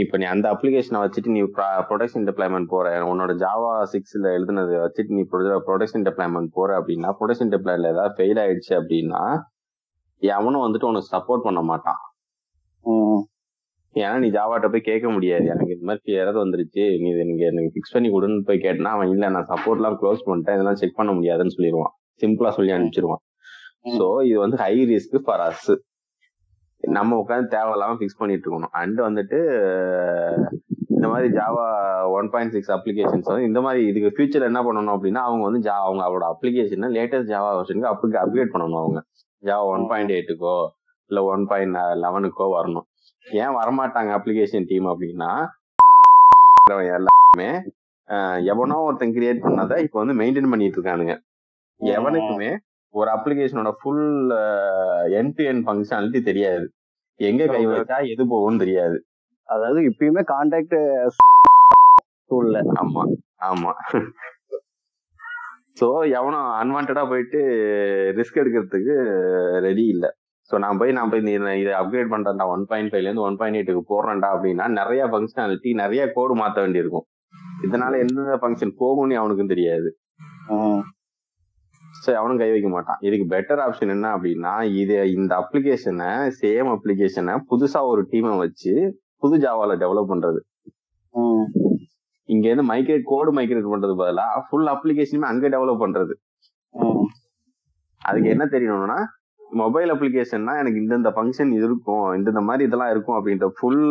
இப்ப நீ அந்த அப்ளிகேஷனை வச்சுட்டு நீ ப்ரொடக்ஷன் டிப்ளாய்மெண்ட் போற. உன்னோட ஜாவா சிக்ஸ்ல எழுதுனதை வச்சுட்டு நீ ப்ரொடக்ஷன் டிப்ளாய்மெண்ட் போற அப்படின்னா ப்ரொடக்ஷன் டிப்ளாய்ல ஏதாவது ஃபெயில் ஆயிடுச்சு அப்படின்னா எவனும் வந்துட்டு உனக்கு சப்போர்ட் பண்ண மாட்டான். ஏன்னா நீ ஜாவாட்ட போய் கேட்க முடியாது. எனக்கு இந்த மாதிரி எரர் வந்துருச்சு. நீ இதை நீங்க எனக்கு ஃபிக்ஸ் பண்ணி கொடுன்னு போய் கேட்டனா அவன் இல்ல நான் சப்போர்ட்லாம் க்ளோஸ் பண்ணிட்டேன். இதெல்லாம் செக் பண்ண முடியாதுன்னு சொல்லிடுவான் சிம்பிளா சொல்லி அனுப்பிச்சிருவான். ஸோ இது வந்து ஹை ரிஸ்க் ஃபார் அஸ் நம்ம உட்காந்து தேவையில்லாம ஃபிக்ஸ் பண்ணிட்டு இருக்கணும். அண்ட் வந்துட்டு இந்த மாதிரி Java one point six applications வந்து இந்த மாதிரி இதுக்கு ஃபியூச்சர் என்ன பண்ணணும் அப்படின்னா அவங்க வந்து ஜா அவங்க அவரோட அப்ளிகேஷனை லேட்டஸ்ட் ஜாவா வெர்ஷனுக்கு அப்படி அப்கிரேட் பண்ணணும் அவங்க. ஜாவா ஒன் பாயிண்ட் எயிட்டுக்கோ இல்ல ஒன் பாயிண்ட் லெவனுக்கோ வரணும். ஏன் வரமாட்டாங்க அப்ளிகேஷன் டீம் அப்படின்னா எல்லாமே அஹ், எவனோ ஒருத்தன் கிரியேட் பண்ணதை இப்போ வந்து மெயின்டைன் பண்ணிட்டு இருக்கானுங்க. எவனுக்குமே ஒரு அப்ளிகேஷனோட full end to end functionality தெரியாது. எங்க கை வச்சா எது போகும்னு தெரியாது. அதாவது இப்பயுமே கான்டாக்ட் டூல்ல ஆமா ஆமா. சோ எவனும் அன்வான்டா போயிட்டு ரிஸ்க் எடுக்கிறதுக்கு ரெடி இல்ல. சோ நான் போய் நான் போய் இதை அப்கிரேட் பண்றேன்டா ஒன் பாயிண்ட் ஃபைவ்ல இருந்து ஒன் பாயிண்ட் எயிட்டுக்கு போடுறேன்டா அப்படின்னா நிறைய ஃபங்க்ஷனாலிட்டி நிறைய கோடு மாத்த வேண்டியிருக்கும். இதனால எந்தெந்த ஃபங்க்ஷன் போகும்னு அவனுக்கும் தெரியாது. ஸோ அவனும் கை வைக்க மாட்டான். இதுக்கு பெட்டர் ஆப்ஷன் என்ன அப்படின்னா இது இந்த அப்ளிகேஷனை சேம் அப்ளிகேஷனை புதுசா ஒரு டீமை வச்சு புது ஜாவால டெவலப் பண்றது. இங்க இருந்து மைக்ரேட் கோடு மைக்ரேட் பண்றது பதிலா ஃபுல் அப்ளிகேஷனுமே அங்க டெவலப் பண்றது. அதுக்கு என்ன தெரியணும்னா மொபைல் அப்ளிகேஷன்னா எனக்கு இந்தந்த ஃபங்க்ஷன் இருக்கும் இந்தந்த மாதிரி இதெல்லாம் இருக்கும் அப்படின்ற ஃபுல்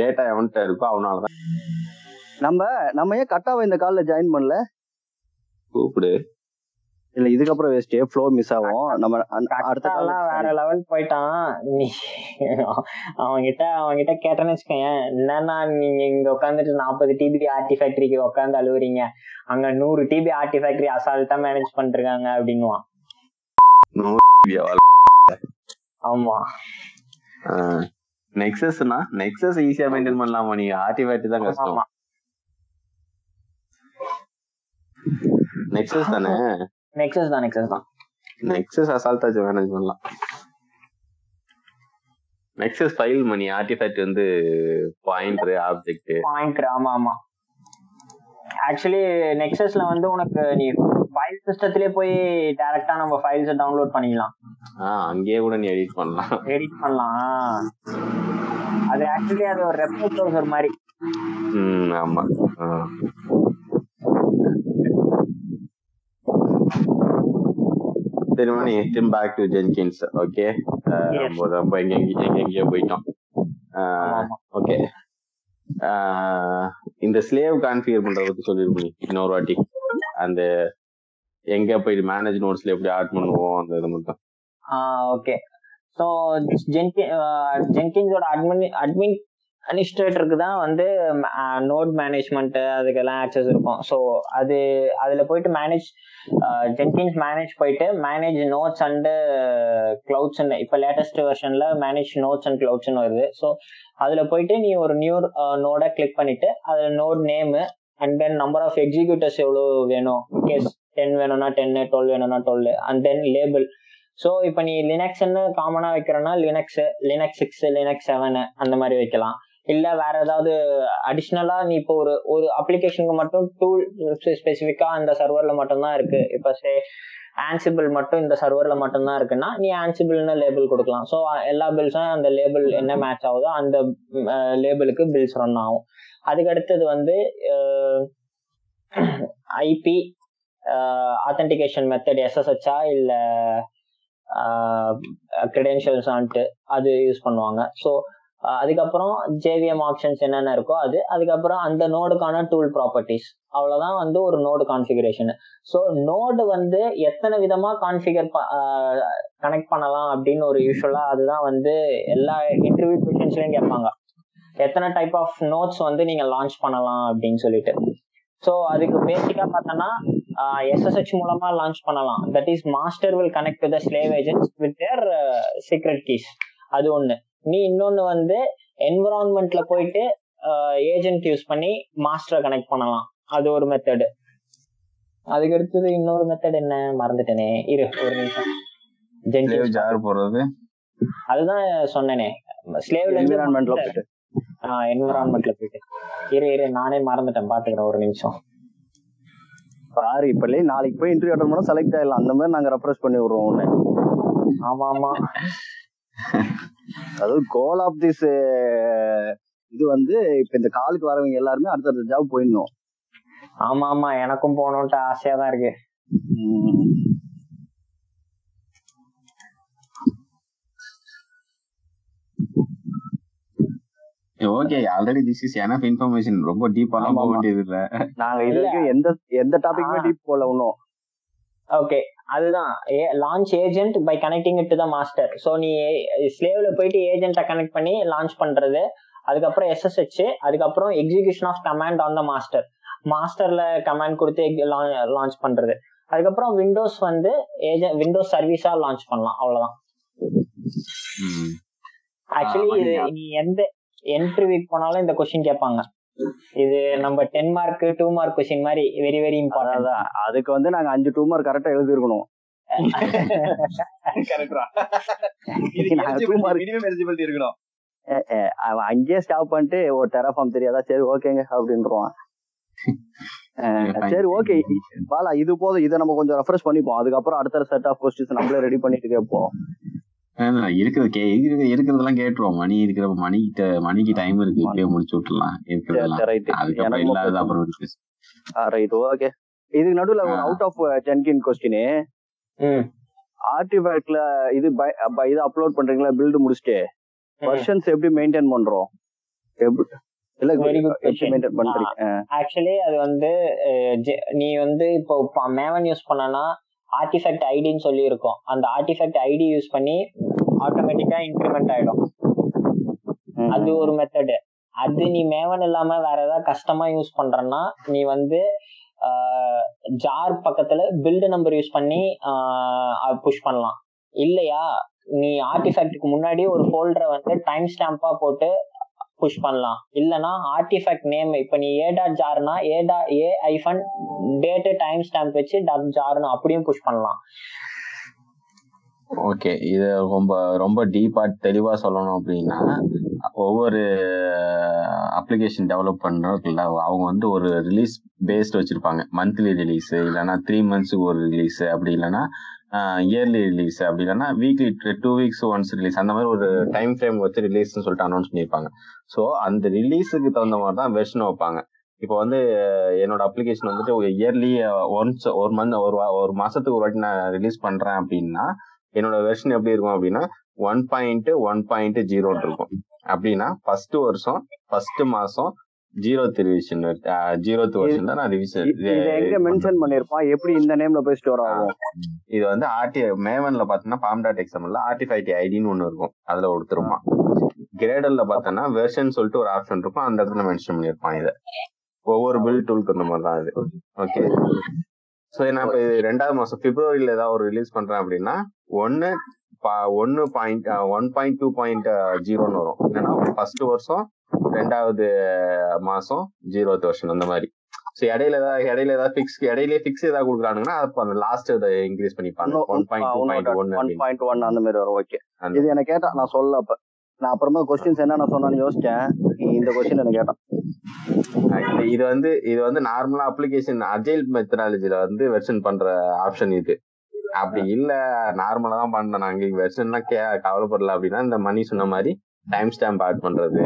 டேட்டா எவன்கிட்ட இருக்கோ அவனாலதான். நம்ம நம்ம ஏன் கட்டாவை இந்த கால்ல ஜாயின் பண்ணல? கூப்பிடு. இல்ல இதுக்கப்புறம் வேஸ்ட் ஃப்ளோ மிஸ் ஆகும். நம்ம அடுத்த வேற லெவல் போயிட்டான். நீ அவன்கிட்ட அவன்கிட்ட கேட்டேன்னு வச்சுக்கோயேன் என்னன்னா நீங்க இங்க உட்காந்துட்டு நாற்பது டிபி ஆர்டி ஃபேக்டரிக்கு உட்காந்து அழுவுறீங்க. அங்க நூறு டிபி ஆர்டி ஃபேக்டரி அசால்ட்டா மேனேஜ் பண்ணிருக்காங்க அப்படின்னுவான். ஆமா. நெக்ஸஸ்னா நெக்ஸஸ் ஈஸியா மெயின்டைன் பண்ணலாமா நீங்க ஆர்டிஃபேக்ட் தான் கஷ்டம். நெக்ஸஸ் தானே? நெக்ஸஸ் தான் நெக்ஸஸ் தான். நெக்ஸஸ் அசால்ட்டாச்சு மேனேஜ் பண்ணலாம் நெக்ஸஸ் ஃபைல் மணி ஆர்டிஃபேக்ட் வந்து பாயிண்டர் ஆப்ஜெக்ட் பாயிண்ட் ஆமா ஆமா. ஆக்சுவலி நெக்ஸஸ்ல வந்து உனக்கு நீ ஃபைல் சிஸ்டத்திலே போய் டைரக்டா நம்ம ஃபைல்ஸ் டவுன்லோட் பண்ணிக்கலாம். ஆஹ் அங்கேயே கூட நீ எடிட் பண்ணலாம். எடிட் பண்ணலாம். அது ஆக்சுவலி அது ஒரு ரெப்ரோ ப்ரௌசர் மாதிரி. ம் ஆமா. சரி மணி திரும்ப பேக் டு ஜென்கின்ஸ் ஓகே நம்ம ரொம்ப எங்க எங்கேயோ போயிட்டோம். ஓகே இந்த ஸ்லேவ் கான்ஃபிகர் பண்றத பத்தி சொல்லிருப்பீங்க இன்னொரு வாட்டி. அந்த எங்க போயிட்டு மேனேஜ் நோட்ஸ்ல எப்படி ஆட் பண்ணுவோம் அந்த இது மட்டும். ஓகே ஸோ ஜென்கி ஜென்கின்ஸோட அட்மின் அட்மின் அட்மினிஸ்ட்ரேட்டருக்கு தான் வந்து நோட் மேனேஜ்மெண்ட் அதுக்கெல்லாம் ஆக்சஸ் இருக்கும். ஸோ அது அதில் போயிட்டு மேனேஜ் ஜென்கின்ஸ் மேனேஜ் போயிட்டு மேனேஜ் நோட்ஸ் அண்டு கிளவுட்ஸ் இப்போ லேட்டஸ்ட் வெர்ஷனில் மேனேஜ் நோட்ஸ் அண்ட் கிளவுட்ஸ்னு வருது. ஸோ அதில் போயிட்டு நீ ஒரு நியூ நோடை கிளிக் பண்ணிட்டு அதில் node name and then number of executors எவ்வளோ வேணும்? கேஸ் டென் வேணும்னா டென்னு டுவெல் வேணும்னா twelve and then label so இப்போ நீ லினக்ஸ்ன்னு காமனாக வைக்கிறனா Linux Linux six Linux seven அந்த மாதிரி வைக்கலாம். இல்லை வேற ஏதாவது அடிஷ்னலா நீ இப்போ ஒரு ஒரு அப்ளிகேஷனுக்கு மட்டும் டூல் ஸ்பெசிஃபிக்கா அந்த சர்வர்ல மட்டும்தான் இருக்கு. இப்போ சே ஆன்சிபிள் மட்டும் இந்த சர்வர்ல மட்டும்தான் இருக்குன்னா நீ ஆன்சிபிள்னு லேபிள் கொடுக்கலாம். ஸோ எல்லா பில்ஸும் அந்த லேபிள் என்ன மேட்ச் ஆகுதோ அந்த லேபிளுக்கு பில்ஸ் ரன் ஆகும். அதுக்கு அடுத்தது வந்து ஐபி ஆத்தென்டிகேஷன் மெத்தட் எஸ்எஸ்ஹெச்சா இல்லை கிரெடென்ஷியல்ஸ் ஆன்ட்டு அது யூஸ் பண்ணுவாங்க. ஸோ அதுக்கப்புறம் ஜேவிஎம் ஆப்ஷன்ஸ் என்னென்ன இருக்கோ அது. அதுக்கப்புறம் அந்த நோடுக்கான டூல் ப்ராப்பர்ட்டிஸ் அவ்வளோதான் வந்து ஒரு நோடு கான்ஃபிகரேஷன் ஸோ நோடு வந்து எத்தனை விதமாக கான்ஃபிகர் கனெக்ட் பண்ணலாம் அப்படின்னு ஒரு யூஸ்வலாக அதுதான் வந்து எல்லா இன்டர்வியூ கொஷின்ஸ்லையும் கேட்பாங்க. எத்தனை டைப் ஆஃப் நோட்ஸ் வந்து நீங்கள் லான்ச் பண்ணலாம் அப்படின்னு சொல்லிட்டு. ஸோ அதுக்கு பேசிக்காக பார்த்தோன்னா எஸ்எஸ்ஹெச் மூலமா லான்ச் பண்ணலாம். That is master will connect to the slave agents with their secret keys அது ஒன்று நீ இன்னொன்று வந்து என்விரான்மெண்ட்ல போயிட்டு ஏஜென்ட் யூஸ் பண்ணி மாஸ்டரை கனெக்ட் பண்ணலாம். அது ஒரு மெத்தடு அதுக்கு அடுத்தது இன்னொரு மெத்தட் என்ன? மறந்துட்டேனே. இரு ஒரு நிமிஷம். ஜென்கின்ஸ் ஜார் போடுறது? அதுதான் சொன்னேனே. ஸ்லேவ்ல என்விரான்மெண்ட்ல போயிட்டு. என்விரான்மெண்ட்ல போயிட்டு. இரு இரு நானே மறந்துட்டேன். பாத்துக்கிறேன் ஒரு நிமிஷம். பாரு இப்ப நாளைக்கு போய் இன்டர்வியூ அட்டன் பண்ணா செலக்ட் ஆயிடலாம். அந்த மாதிரி நாங்க ரெப்ரஸ் பண்ணி விடுறோம் ஆமா ஆமா. அதாவது கோல் ஆஃப் திஸ் இது வந்து இப்ப இந்த காலுக்கு வரவங்க எல்லாருமே அடுத்தடுத்த ஜாப் போயிடணும் ஆமா ஆமா எனக்கும் போகணும்ட்டு ஆசையா தான் இருக்கு. Okay already this is enough information ரொம்ப டீப்பாலாம் போக. வேண்டியது இல்ல நாங்க இது வரைக்கும் எந்த எந்த டாபிக்குமே ஆ. டீப் போல இன்னும் ஓகே அதுதான். Launch agent by connecting it to the master so நீ ஸ்லேவ்ல போயிட்டு ஏஜென்ட்டை கனெக்ட் பண்ணி லான்ச் பண்றது. அதுக்கப்புறம் எஸ்எஸ்ஹெச் அதுக்கப்புறம் execution of command on the master மாஸ்டர்ல command கொடுத்து லான்ச் பண்றது. அதுக்கப்புறம் விண்டோஸ் வந்து ஏஜென்ட் விண்டோஸ் சர்வீஸா லான்ச் பண்ணலாம். அவ்வளவுதான். ஆக்சுவலி இது நீ எந்த என்ட்ரி வீக் போனாலும் இந்த கொஸ்டின் கேட்பாங்க. இது நம்ம ten mark two mark question மாதிரி வெரி வெரி இம்பார்ட்டன்ட் அதான் அதுக்கு வந்து நாங்க அஞ்சு கரெக்டா எழுதிருக்கணும் கரெக்டா எலிஜிபிலிட்டி இருக்கணும். அவன் அங்கேயே ஸ்டாப் பண்ணிட்டு ஒரு டெராஃபார்ம் தெரியாதா? சரி ஓகேங்க அப்படின்றான் சரி ஓகே. பாலா இது போதும். இதை நம்ம கொஞ்சம் ரெஃப்ரெஷ் பண்ணிப்போம். அதுக்கப்புறம் அடுத்த செட் ஆஃப் கொஸ்டின்ஸ் நம்மளே ரெடி பண்ணிட்டு கேட்போம். இருக்கிறது இருக்கிறது இருக்கிறதெல்லாம் கேட்டுருவோம். மணி இருக்கிற மணிக்கிட்ட மணிக்கு டைம் இருக்கு. இப்படியே முடிச்சு விட்டுலாம் இருக்கிறதெல்லாம். ரைட் அதுக்கப்புறம் எனக்கு இல்லாத அப்புறம். ரைட் ஓகே இதுக்கு நடுவுல ஒரு. அவுட் ஆஃப் ஜென்கின் கொஸ்டின் ஆர்டிஃபேக்ட்ல இது பை- இது அப்லோட் பண்றீங்களா? பில்டு முடிச்சுட்டு. வெர்ஷன்ஸ் எப்படி மெயின்டைன் பண்றோம்? எப்படி இல்ல. மெயின்டைன் பண்றீங்க? ஆக்சுவலி அது வந்து நீ வந்து இப்போ மேவன் யூஸ் பண்ணனா ஆர்டிஃபேக்ட் ஐடின்னு சொல்லி இருக்கும் அந்த ஆர்டிஃபேக்ட் ஐடி யூஸ் பண்ணி ஆட்டோமேட்டிக்கா இன்க்ரிமெண்ட் ஆயிடும். அது ஒரு மெத்தடு அது நீ மேவன் இல்லாம வேற ஏதாவது கஷ்டமா யூஸ் பண்றன்னா நீ வந்து ஜார் பக்கத்துல பில்டு நம்பர் யூஸ் பண்ணி புஷ் பண்ணலாம். இல்லையா? நீ ஆர்டிஃபேக்ட்டுக்கு முன்னாடி ஒரு ஃபோல்டரை வந்து டைம் ஸ்டாம்பா போட்டு புஷ் பண்ணலாம். இல்லைனா ஆர்டிஃபேக்ட் நேம் இப்போ நீ ஏ டாட் ஜார்னா ஏ டா a hyphen date time stamp வச்சு டாட் ஜார்னு அப்படியும் புஷ் பண்ணலாம். ஓகே இது ரொம்ப ரொம்ப டீப்பாக தெளிவா சொல்லணும் அப்படின்னா ஒவ்வொரு அப்ளிகேஷன் டெவலப் பண்றதுல அவங்க வந்து ஒரு ரிலீஸ் பேஸ்ட் வச்சிருப்பாங்க. மந்த்லி ரிலீஸு இல்லைனா த்ரீ மந்த்ஸுக்கு ஒரு ரிலீஸு அப்படி இல்லைன்னா இயர்லி ரிலீஸ் அப்படி இல்லைன்னா weekly two weeks once release அந்த மாதிரி ஒரு டைம் ஃப்ரேம் வச்சு ரிலீஸ்னு சொல்லிட்டு அனௌன்ஸ் பண்ணியிருப்பாங்க. ஸோ அந்த ரிலீஸுக்கு தகுந்த மாதிரி தான் வெர்ஷன் வைப்பாங்க. இப்போ வந்து என்னோட அப்ளிகேஷன் வந்துட்டு ஒரு இயர்லி ஒன்ஸ் ஒரு மந்த் ஒரு ஒரு மாசத்துக்கு ஒரு வாட்டி நான் ரிலீஸ் பண்றேன் அப்படின்னா என்னோட வெர்ஷன் எப்படி இருக்கும் அப்படின்னா ஒன் பாயிண்ட் ஒன் பாயிண்ட் ஜீரோன்னு இருக்கும். அப்படின்னா ஃபர்ஸ்ட் வருஷம் ஃபர்ஸ்ட் மாசம் ஜீரோத் ரிவிஷன் ஜீரோத் வருஷன் தான் நான் ரிவிஷன் எங்க மென்ஷன் பண்ணிருப்பான் எப்படி இந்த நேம்ல போய் ஸ்டோர் ஆகும்? இது வந்து ஆர்டி மேவன்ல பாத்தீங்கன்னா பாம் டாட் எக்ஸாம்ல ஆர்டிஃபைட்டி ஐடின்னு ஒண்ணு இருக்கும். அதுல கொடுத்துருமா கிரேடர்ல பார்த்தோன்னா வெர்ஷன் சொல்லிட்டு ஒரு ஆப்ஷன் இருக்கும். அந்த இடத்துல மென்ஷன் பண்ணியிருப்பான் இதை. ஒவ்வொரு பில் டூலுக்கு அந்த மாதிரி தான் இது ஓகே ஸோ நான் இப்போ ரெண்டாவது மாசம் பிப்ரவரியில ஏதாவது ஒரு ரிலீஸ் பண்றேன் அப்படின்னா ஒன்னு ஒன்னு point one point two point ஜீரோன்னு வரும். என்னன்னா ஃபர்ஸ்ட் வருஷம் ரெண்டாவது மாசம் ஜீரோத் வருஷன் அந்த மாதிரி. ஸோ இடையில ஏதாவது இடையில ஏதாவது ஃபிக்ஸ் இடையிலே ஃபிக்ஸ் ஏதாவது கொடுக்குறாங்கன்னா அப்போ அந்த லாஸ்ட் இதை இன்க்ரீஸ் பண்ணிப்பாங்க one point two point one one point one அந்த மாதிரி வரும். ஓகே இது எனக்கு கேட்டா நான் சொல்ல அப்ப. நான் அப்புறமா கொஸ்டின்ஸ் என்ன நான் சொன்னான்னு யோசிச்சேன். இந்த கொஸ்டின் எனக்கு கேட்டான் இது வந்து இது வந்து நார்மலா அப்ளிகேஷன் அஜைல் மெத்தடாலஜில வந்து வெர்ஷன் பண்ற ஆப்ஷன் இது. அப்படி இல்ல நார்மலா தான் பண்ணேன். நாங்க வெர்ஷன்லாம் கே கவலைப்படல அப்படின்னா இந்த மணி சொன்ன மாதிரி டைம் ஸ்டாம்ப் ஆட் பண்றது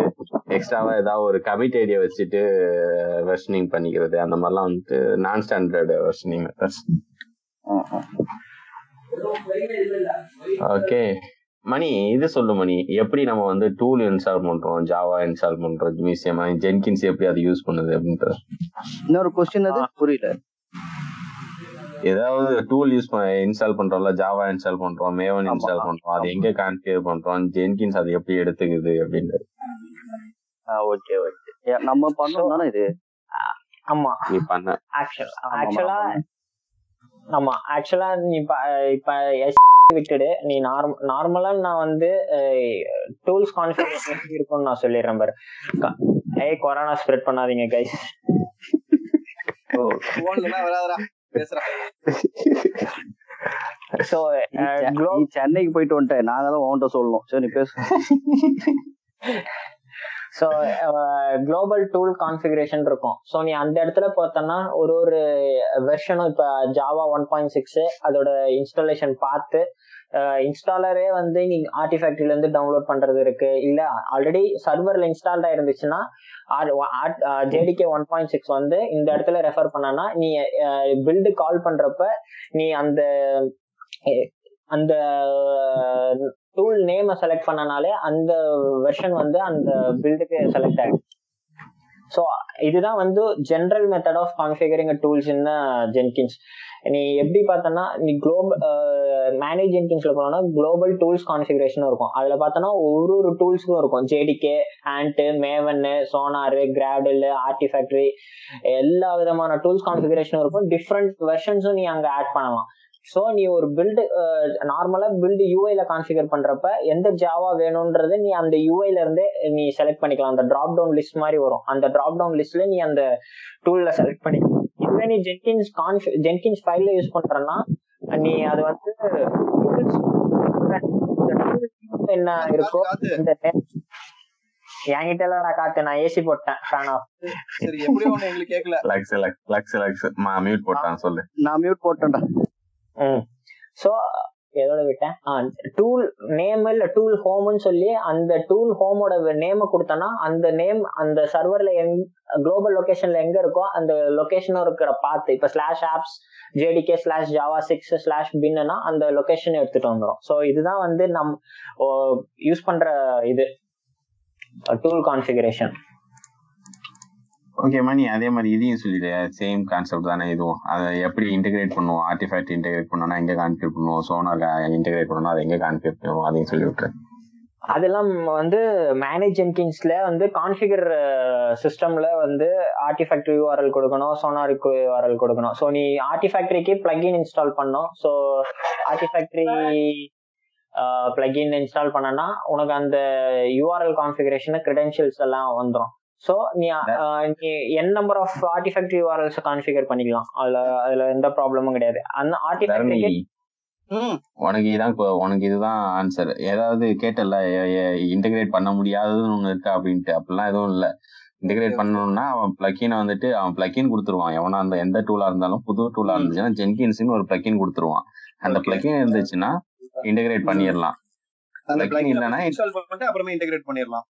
எக்ஸ்ட்ராவா ஏதாவது ஒரு கமிட் ஐடியா வச்சுட்டு வெர்ஷனிங் பண்ணிக்கிறது. அந்த மாதிரிலாம் வந்துட்டு நான் standard versioning methods okay Mani இது சொல்லு மணி. எப்படி நம்ம வந்து டூல் இன்ஸ்டால் பண்றோம்? ஜாவா இன்ஸ்டால் பண்றோம் மியூசியம் ஜென்கின்ஸ் எப்படி அதை யூஸ் பண்ணுது அப்படின்றது. இன்னொரு கொஸ்டின் அது? புரியல. ஏதாவது டூல் யூஸ் இன்ஸ்டால் பண்றோம்ல ஜாவா இன்ஸ்டால் பண்றோம் மேவன். இன்ஸ்டால் பண்றோம் அது எங்க கான்ஃபிகர் பண்றோம் ஜென்கின்ஸ் அது எப்படி எடுத்துக்குது அப்படின்னு ஓகே ஓகே நம்ம பண்ணோம் தானே இது? ஆமா. நீ பண்ண. ஆக்சுவல் ஆமா, ஆக்சுவலா ஆமா. ஆக்சுவலா நீ இப்ப இப்ப எஸ் விட்டுடு. நீ நார்மல் நார்மலா நான் வந்து டூல்ஸ் கான்ஃபிகரேஷன் இருக்கும்னு நான் சொல்லிடுறேன் பாரு. ஏய் கொரோனா ஸ்ப்ரெட் பண்ணாதீங்க கைஸ் பேசுறா ஸோ நீ நீ சென்னைக்கு போயிட்டு வந்துட்ட. நாங்க தான் உன்கிட்ட சொல்லணும். சரி நீ பேசு. ஸோ குளோபல் டூல் கான்ஃபிகரேஷன் இருக்கும். ஸோ நீ அந்த இடத்துல பார்த்தோன்னா ஒரு ஒரு வெர்ஷனும் இப்போ ஜாவா ஒன் பாயிண்ட் சிக்ஸ் அதோட இன்ஸ்டாலேஷன் பார்த்து இன்ஸ்டாலரே வந்து நீங்க ஆர்டிஃபேக்டரியில இருந்து டவுன்லோட் பண்றது இருக்கு. இல்ல ஆல்ரெடி சர்வர்ல இன்ஸ்டால்ட் ஆயிருந்துச்சுன்னா ஜேடிகே ஒன் பாயிண்ட் சிக்ஸ் வந்து இந்த இடத்துல ரெஃபர் பண்ணனா நீ பில்டு கால் பண்றப்ப நீ அந்த அந்த டூல் நேமை செலக்ட் பண்ணனாலே அந்த வெர்ஷன் வந்து அந்த பில்டுக்கு செலக்ட் ஆயிடும். ஸோ இதுதான் வந்து general method of configuring tools in Jenkins நீ எப்படி பார்த்தோன்னா நீ குளோபல் மேனேஜ் ஜென்கின்ஸ்ல போனோம்னா குளோபல் டூல்ஸ் கான்ஃபிகரேஷனும் இருக்கும். அதில் பார்த்தோன்னா ஒரு ஒரு டூல்ஸுக்கும் இருக்கும். ஜேடிகே ஆண்ட்டு மேவன்னு சோனாரு கிராடில் ஆர்டிஃபேக்டரி எல்லா விதமான டூல்ஸ் கான்ஃபிகரேஷனும் இருக்கும். டிஃப்ரெண்ட் வெர்ஷன்ஸும் நீ அங்கே ஆட் பண்ணலாம். ஸோ நீ ஒரு பில்டு நார்மலா பில்டு யூஐல கான்ஃபிகர் பண்றப்ப எந்த ஜாவா வேணும்ன்றது நீ அந்த யூஐல இருந்தே நீ செலக்ட் பண்ணிக்கலாம். அந்த டிராப் டவுன் லிஸ்ட் மாதிரி வரும். அந்த டிராப் டவுன் லிஸ்ட்ல நீ அந்த டூல்ல செலக்ட் பண்ணிக்கலாம். இதுவே நீ ஜென்கின்ஸ் கான்ஃபி ஜென்கின்ஸ் ஃபைல்ல யூஸ் பண்றன்னா நீ அது வந்து என்ன இருக்கோ இந்த என்கிட்ட எல்லாம் காத்து நான் ஏசி போட்டேன். ஃபேன் ஆஃப் சரி எப்படி ஒண்ணு எங்களுக்கு கேட்கல Lux Lux Lux Lux mute போட்டான் சொல்லு. நான் மியூட் போட்டேன்டா. ஸோ எதோட விட்டேன்? டூல் நேம் இல்ல டூல் ஹோம்னு சொல்லி அந்த டூல் ஹோமோட நேம் கொடுத்தோன்னா அந்த நேம் அந்த சர்வர்ல எங் குளோபல் லொகேஷன்ல எங்க இருக்கோ அந்த லொகேஷனும் இருக்கிற பாத்து இப்ப slash apps JDK slash Java six slash பின்னா அந்த லொகேஷன் எடுத்துட்டு வந்துடும் ஸோ இதுதான் வந்து நம் யூஸ் பண்ற இது டூல் கான்ஃபிகரேஷன் ஓகே மணி அதே மாதிரி இதையும் சொல்லிடு. சேம் கான்செப்ட் தானே இதுவும். அதை எப்படி இன்டெகிரேட் பண்ணுவோம்? ஆர்டிஃபேக்ட் இன்டெகிரேட் பண்ணோம்னா எங்கே கான்ஃபியூட் பண்ணுவோம்? சோனார் இன்டெகிரேட் பண்ணணும் அதை எங்கே கான்ஃபியூட் பண்ணுவோம்? அதையும் சொல்லி விட்டுறேன் அதெல்லாம் வந்து மேனேஜ் ஜென்கின்ஸ்ல வந்து கான்ஃபிகர் சிஸ்டம்ல வந்து ஆர்டிஃபேக்டரி யூஆர்எல் கொடுக்கணும் சோனாருக்கு யூஆர்எல் கொடுக்கணும். ஸோ நீ ஆர்டிஃபேக்டரிக்கு பிளக்இன் இன்ஸ்டால் பண்ணும் ஸோ ஆர்டிஃபேக்டரி பிளக்இன் இன்ஸ்டால் பண்ணனா உனக்கு அந்த யூஆர்எல் கான்ஃபிகரேஷன் கிரெடென்ஷியல்ஸ் எல்லாம் வந்துடும் ஸோ நீ நீ N number of Artifactory URLs configure பண்ணிக்கலாம். அதுல அதுல எந்த ப்ராப்ளமும் கிடையாது. அந்த ம். உனக்கு இதான் உனக்கு இதுதான் ஆன்சர் ஏதாவது கேட்டல இன்டகிரேட் பண்ண முடியாததுன்னு ஒண்ணு இருக்கா அப்படின்ட்டு. அப்படிலாம் எதுவும் இல்ல. இன்டகிரேட் பண்ணணும்னா அவன் பிளக்கினை வந்துட்டு அவன் பிளக்கின் கொடுத்துருவான். எவனா அந்த எந்த டூலா இருந்தாலும் புது டூலா. இருந்துச்சுன்னா ஜென்கின்ஸ்னு ஒரு பிளக்கின் கொடுத்துருவான். அந்த. பிளக்கின் இருந்துச்சுன்னா இன்டகிரேட் பண்ணிடலாம். இல்லைன்னா இன்ஸ்டால் பண்ணிட்டு அப்புறமே இன்டெகிரேட் பண்ணிடலாம்.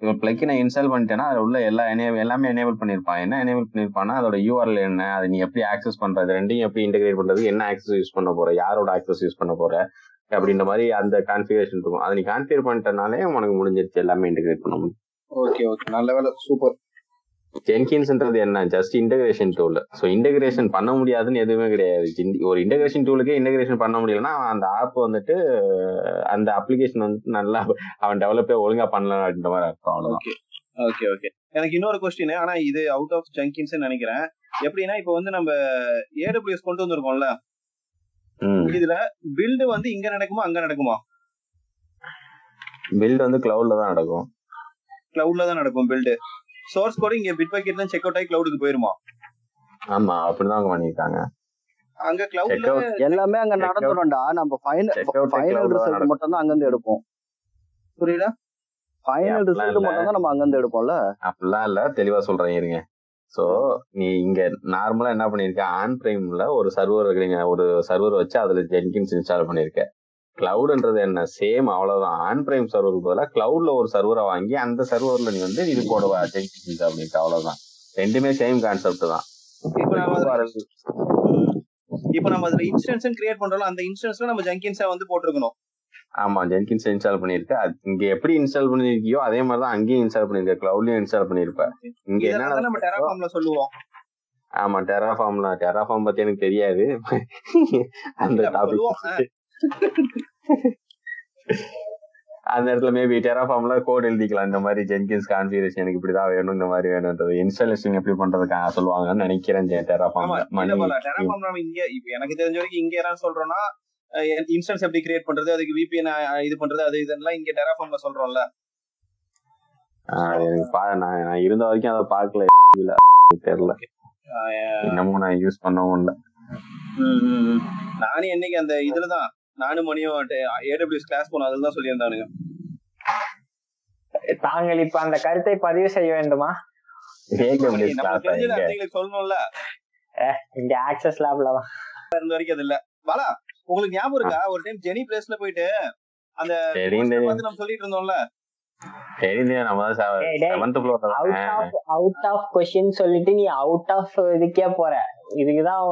இப்போ பிளக்கினை இன்ஸ்டால் பண்ணிட்டேன்னா அதில் உள்ள எல்லா எனேபிள் எல்லாமே எனேபிள் பண்ணிருப்பான். என்ன எனேபிள் பண்ணிருப்பான்னா அதோட யூஆர்எல் என்ன அதை நீ எப்படி ஆக்சஸ் பண்றது ரெண்டையும் எப்படி இன்டெகிரேட் பண்றது என்ன ஆக்சஸ் யூஸ் பண்ண போற யாரோட ஆக்சஸ் யூஸ் பண்ண போற அப்படின்ற மாதிரி அந்த கான்ஃபிகரேஷன் இருக்கும். அதை நீ கான்ஃபிகர் பண்ணிட்டனாலே உனக்கு முடிஞ்சிருச்சு எல்லாமே இன்டெகிரேட் பண்ண முடியும். ஓகே ஓகே நல்ல வேலை சூப்பர் ஜென்கின்ஸ்ன்றது என்ன? Just integration tool so integration பண்ண முடியாதுன்னு எதுவுமே கிடையாது. ஒரு இன்டகிரேஷன் டூலுக்கே இன்டகிரேஷன் பண்ண முடியலன்னா அந்த ஆப் வந்துட்டு அந்த அப்ளிகேஷன் வந்து நல்லா அவன் டெவலப்பே ஒழுங்கா பண்ணலாம் அப்படின்ற மாதிரி அர்த்தம். அவ்வளவுதான். ஓகே ஓகே ஓகே எனக்கு இன்னொரு கொஸ்டின் ஆனா இது அவுட் ஆஃப் ஜங்கின்ஸ் நினைக்கிறேன். எப்படின்னா இப்போ வந்து நம்ம ஏடபிள்யூஎஸ் கொண்டு வந்திருக்கோம்ல? இதுல பில்டு வந்து இங்க நடக்குமா அங்க நடக்குமா? பில்ட் வந்து கிளவுட்ல தான் நடக்கும். கிளவுட்ல தான் நடக்கும் பில்டு சோர்ஸ் கோடு இங்க பிட் பக்கெட்ல செக் அவுட் ஆகி கிளவுடுக்கு போயிருமா? ஆமா அப்படிதான் பண்ணிருக்காங்க அங்க அவுட் எல்லாமே அங்க. நடந்துடும்டா நம்ம ஃபைனல் ஃபைனல் ரிசல்ட். மட்டும் தான் அங்கிருந்து எடுப்போம். புரியல ஃபைனல் ரிசல்ட். மட்டும் தான் நம்ம அங்கிருந்து எடுப்போம்ல? அப்படிலாம் இல்ல. தெளிவா சொல்றேன் இருங்க. சோ நீ இங்க நார்மலா என்ன பண்ணிருக்க ஆன் பிரைம்ல ஒரு சர்வர் ஒரு சர்வர் வச்சு அதுல ஜென்கின்ஸ் இன்ஸ்டால் பண்ணிருக்க கிளவுட்ன்றது என்ன? சேம் அவ்வளவுதான். ஆன் பிரைம் சர்வருக்கு பதிலா கிளவுட்ல ஒரு சர்வரை வாங்கி அந்த சர்வர்ல நீ வந்து இது ஜென்கின்ஸ் இன்ஸ்டால் பண்ணிருக்க அவ்வளவுதான். ரெண்டுமே சேம் கான்செப்ட் தான். இப்போ நம்ம அதுல இன்ஸ்டன்ஸ் கிரியேட் பண்றோம் அந்த இன்ஸ்டன்ஸ்ல நம்ம ஜங்கின்ஸா வந்து போட்டிருக்கணும். ஆமா ஜென்கின்ஸ் இன்ஸ்டால் பண்ணிருக்க இங்க எப்படி இன்ஸ்டால் பண்ணிருக்கியோ அதே மாதிரி தான் அங்கேயும் இன்ஸ்டால் பண்ணிருக்க கிளவுட்லயும் இன்ஸ்டால் பண்ணிருப்ப இங்க என்ன நம்ம டெராஃபார்ம்ல சொல்லுவோம். ஆமா டெராஃபார்ம்ல டெராஃபார்ம் பத்தி எனக்கு தெரியாது. அந்த டாபிக். அந்த இடத்துல மேபி டெராஃபார்ம்ல கோட் எழுதிக்கலாம். இந்த மாதிரி ஜென்கின்ஸ் கான்ஃபிகரேஷன் எனக்கு இப்படிதான் வேணும் இந்த மாதிரி வேணும்ன்றது இன்ஸ்டாலேஷன் எப்படி பண்றதுக்கு சொல்லுவாங்கன்னு நினைக்கிறேன் போல. டெராஃபார்ம் நம்ம இங்க எனக்கு தெரிஞ்ச வரைக்கும் இங்க யாரும் சொல்றோம்னா இன்ஸ்டன்ஸ் எப்படி கிரியேட் பண்றது அதுக்கு விபிஎன் இது பண்றது அது இதெல்லாம் இங்க டெராஃபார்ம்ல சொல்றோம்ல. நான் நான் இருந்த வரைக்கும் அதை பார்க்கல. தெரியல. இன்னமும் நான் யூஸ் பண்ணவும் இல்லை. நானும் என்னைக்கு அந்த இதுலதான் நானும் மணியும் ஏடபிள்யூஎஸ் கிளாஸ் போனோம் அதுல தான் சொல்லியிருந்தானுங்க. தாங்கள் இப்ப அந்த கருத்தை பதிவு செய்ய வேண்டுமா? சொல்லணும்ல. இங்க ஆக்சஸ் லேப்ல தான் இருந்த வரைக்கும் அது இல்ல. பாலா உங்களுக்கு ஞாபகம் இருக்கா? ஒரு டைம் ஜெனி பிளேஸ்ல போயிட்டு அந்த நம்ம சொல்லிட்டு இருந்தோம்ல. அவுட் ஆஃப் கொஸ்டின் சொல்லிட்டு நீ அவுட் ஆஃப் இதுக்கே போற. இதுக்குதான்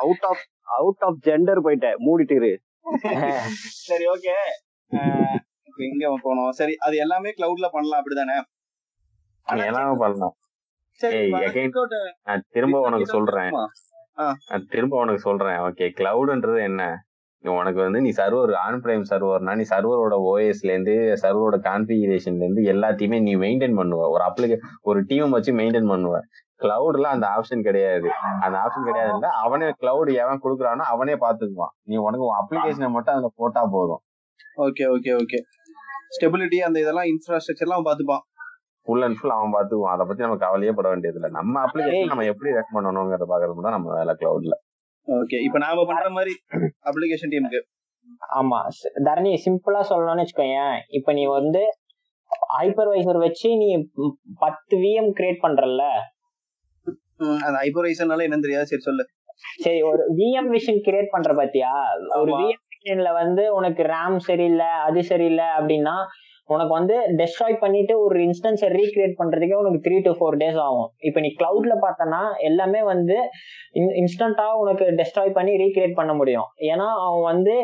அவுட் ஆஃப் அவுட் ஆஃப் ஜெண்டர் போயிட்டேன் மூடிட்டு சரி ஓகே எங்க போனோம் சரி அது எல்லாமே கிளவுட்ல பண்ணலாம் அப்படிதானே? எல்லாமே பண்ணலாம். திரும்ப உனக்கு சொல்றேன். திரும்ப உனக்கு சொல்றேன் ஓகே கிளவுட்ன்றது என்ன? உனக்கு வந்து நீ சர்வர் ஆன் பிரைம் சர்வர்னா நீ சர்வரோட ஓஎஸ்ல இருந்து சர்வரோட கான்ஃபிகரேஷன்ல இருந்து எல்லாத்தையுமே நீ மெயின்டைன் பண்ணுவ. ஒரு அப்ளிகே ஒரு டீம் வச்சு மெயின்டைன் பண்ணுவ. கிளவுட்ல அந்த ஆப்ஷன் கிடையாது. அந்த ஆப்ஷன் கிடையாது இல்ல அவனே கிளவுட் எவன் கொடுக்குறானோ அவனே பாத்துக்குவான் நீ உனக்கு அப்ளிகேஷனை மட்டும் அதுல போட்டா போதும். ஓகே ஓகே ஓகே ஸ்டெபிலிட்டி அந்த இதெல்லாம் இன்ஃப்ராஸ்ட்ரக்சர் எல்லாம் அவன் பாத்துப்பான் ஃபுல் அண்ட் ஃபுல் அவன் பாத்துக்குவான் அதை பத்தி நம்ம கவலையே பட வேண்டியது இல்ல நம்ம அப்ளிகேஷன் நம்ம எப்படி ரெக் பண்ணணுங்கிறத பாக்குறது தான் நம்ம வேலை கிளவுட்ல ஓகே இப்ப நாம பண்ற மாதிரி அப்ளிகேஷன் டீமுக்கு ஆமா. தரணி சிம்பிளா சொல்லணும்னு வச்சுக்கோயேன். இப்ப நீ வந்து ஹைப்பர்வைசர் வச்சு நீ பத்து விஎம் கிரியேட் பண்றல்ல. அந்த ஹைப்பரைசர்னால என்னன்னு தெரியாது. சரி சொல்லு. சரி ஒரு விஎம் மிஷின் கிரியேட் பண்ற பாத்தியா? ஒரு. விஎம் மிஷின்ல வந்து உனக்கு ரேம் சரியில்லை அது சரியில்லை அப்படின்னா உனக்கு வந்து டெஸ்ட்ராய் பண்ணிட்டு ஒரு இன்ஸ்டன்ஸை ரீக்ரியேட் பண்றதுக்கே உனக்கு த்ரீ டு ஃபோர் டேஸ் ஆகும். இப்போ நீ கிளவுட்ல பார்த்தனா எல்லாமே வந்து இன்ஸ்டன்டா உனக்கு டெஸ்ட்ராய் பண்ணி ரீக்ரியேட் பண்ண முடியும். ஏன்னா அவன் வந்து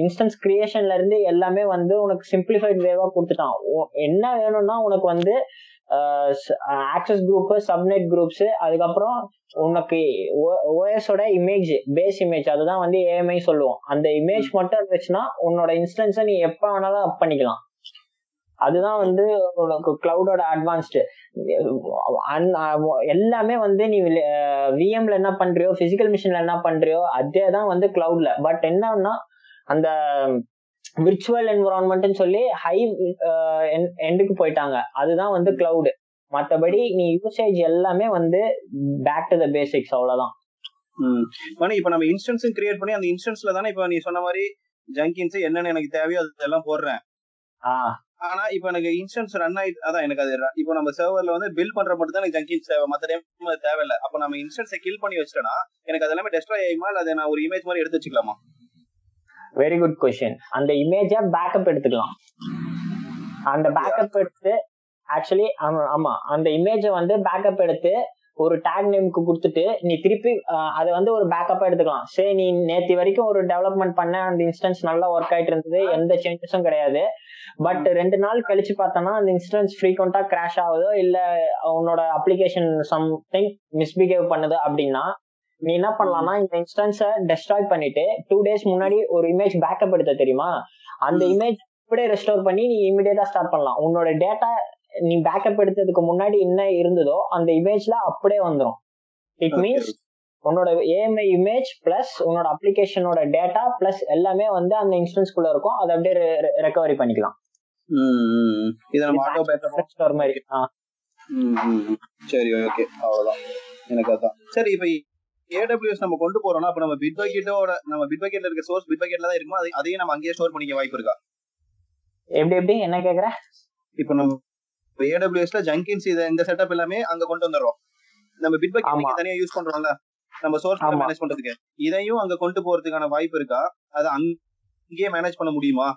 இன்ஸ்டன்ஸ் கிரியேஷன்ல இருந்து எல்லாமே வந்து உனக்கு சிம்பிளிஃபைட் வேவா கொடுத்துட்டான். என்ன வேணும்னா உனக்கு வந்து ஆக்சஸ் குரூப் சப்நெட் குரூப்ஸ் அதுக்கப்புறம் உனக்கு ஓஎஸோட இமேஜ் பேஸ் இமேஜ் அதுதான் வந்து ஏஎம்ஐ சொல்லுவோம். அந்த இமேஜ் மட்டும் இருந்துச்சுன்னா உன்னோட இன்ஸ்டன்ஸை நீ எப்ப வேணாலும் அப் பண்ணிக்கலாம். அதுதான் வந்து உனக்கு கிளவுடோட அட்வான்ஸ்டு எல்லாமே வந்து நீ விஎம்ல என்ன பண்றியோ பிசிக்கல் மிஷின்ல என்ன பண்றியோ அதே தான் வந்து கிளவுட்ல பட் என்னன்னா அந்த விர்ச்சுவல் என்விரான்மெண்ட்னு சொல்லி ஹை எண்டுக்கு போயிட்டாங்க. அதுதான் வந்து கிளவுடு மத்தபடி நீ யூசேஜ் எல்லாமே வந்து பேக் டு த பேசிக்ஸ் அவ்வளவுதான். மணி இப்ப நம்ம இன்ஸ்டன்ஸும் கிரியேட் பண்ணி அந்த இன்ஸ்டன்ஸ்ல தானே இப்ப நீ சொன்ன மாதிரி ஜங்கின்ஸ் என்னென்ன எனக்கு தேவையோ அதெல்லாம் போடுறேன். ஆனா இப்ப எனக்கு இன்ஸ்டன்ஸ் ரன் ஆயிட்டு அதான் எனக்கு அது இப்போ நம்ம சர்வர்ல வந்து பில் பண்ற மட்டும் தான் எனக்கு ஜங்கின்ஸ் தேவை மத்த டைம் தேவையில்ல. அப்ப நம்ம இன்ஸ்டன்ஸை கில் பண்ணி வச்சிட்டோம்னா எனக்கு அது எல்லாமே டெஸ்ட்ராய் ஆயுமா இல்ல அதை நான் ஒரு இமேஜ் மாதிரி எடுத்து வச்சுக்கலாமா? வெரி குட் கொஸ்டின் அந்த இமேஜை பேக்கப் எடுத்துக்கலாம். அந்த பேக்கப் எடுத்து ஆக்சுவலி ஆமா அந்த இமேஜை வந்து பேக்கப் எடுத்து ஒரு டேக் நேமுக்கு கொடுத்துட்டு நீ திருப்பி அதை வந்து ஒரு பேக்கப் எடுத்துக்கலாம். சரி நீ நேத்தி வரைக்கும் ஒரு டெவலப்மெண்ட் பண்ண அந்த இன்ஸ்டன்ஸ் நல்லா ஒர்க் ஆயிட்டு இருந்தது எந்த சேஞ்சஸும் கிடையாது. பட் ரெண்டு நாள் கழிச்சு பார்த்தோம்னா அந்த இன்ஸ்டன்ஸ் ஃப்ரீக்வெண்டா கிராஷ் ஆகுதோ இல்ல உன்னோட அப்ளிகேஷன் சம்திங் மிஸ்பிஹேவ் பண்ணுது அப்படின்னா நீ என்ன பண்ணலாம்னா இந்த இன்ஸ்டன்ஸை டெஸ்ட்ராய் பண்ணிட்டு டூ டேஸ் முன்னாடி ஒரு இமேஜ் பேக்கப் எடுத்த தெரியுமா? அந்த இமேஜ் அப்படியே ரெஸ்டோர் பண்ணி நீ இமிடியேட்டா ஸ்டார்ட் பண்ணலாம். உன்னோட டேட்டா நீ பேக்கப் எடுத்ததுக்கு முன்னாடி என்ன இருந்ததோ அந்த இமேஜ்ல அப்படியே வந்துடும் இட் மீன்ஸ் உன்னோட ஏஎம்ஐ இமேஜ் பிளஸ் உன்னோட அப்ளிகேஷனோட டேட்டா பிளஸ் எல்லாமே வந்து அந்த இன்ஸ்டன்ஸ்குள்ள இருக்கும். அதை அப்படியே ரெக்கவரி பண்ணிக்கலாம். மாதிரி. சரி ஓகே அவ்வளவுதான். எனக்கு அதான். சரி இப்ப ஏடபிள்யூஎஸ் நம்ம கொண்டு போறோம்னா அப்ப நம்ம பிட் பக்கெட்டோட நம்ம பிட் பக்கெட்ல இருக்க சோர்ஸ் பிட் பக்கெட்ல தான் இருக்குமோ அதை- அதையும் நம்ம அங்கேயே ஸ்டோர் பண்ணிக்க வாய்ப்பு இருக்கா? எப்படி எப்படி? என்ன கேக்குற? இப்ப நம்ம ஏடபிள்யூஎஸ்ல ஜங்கின்ஸ் இத இந்த செட்டப் எல்லாமே அங்க கொண்டு வந்துடுறோம். நம்ம பிட். பக்கெட் தனியா யூஸ் பண்றோம்ல. நம்ம சோர்ஸ். மேனேஜ் பண்றதுக்கு. இதையும் அங்க கொண்டு போறதுக்கான வாய்ப்பு இருக்கா? அதை அங்கேயே மேனேஜ் பண்ண முடியுமா?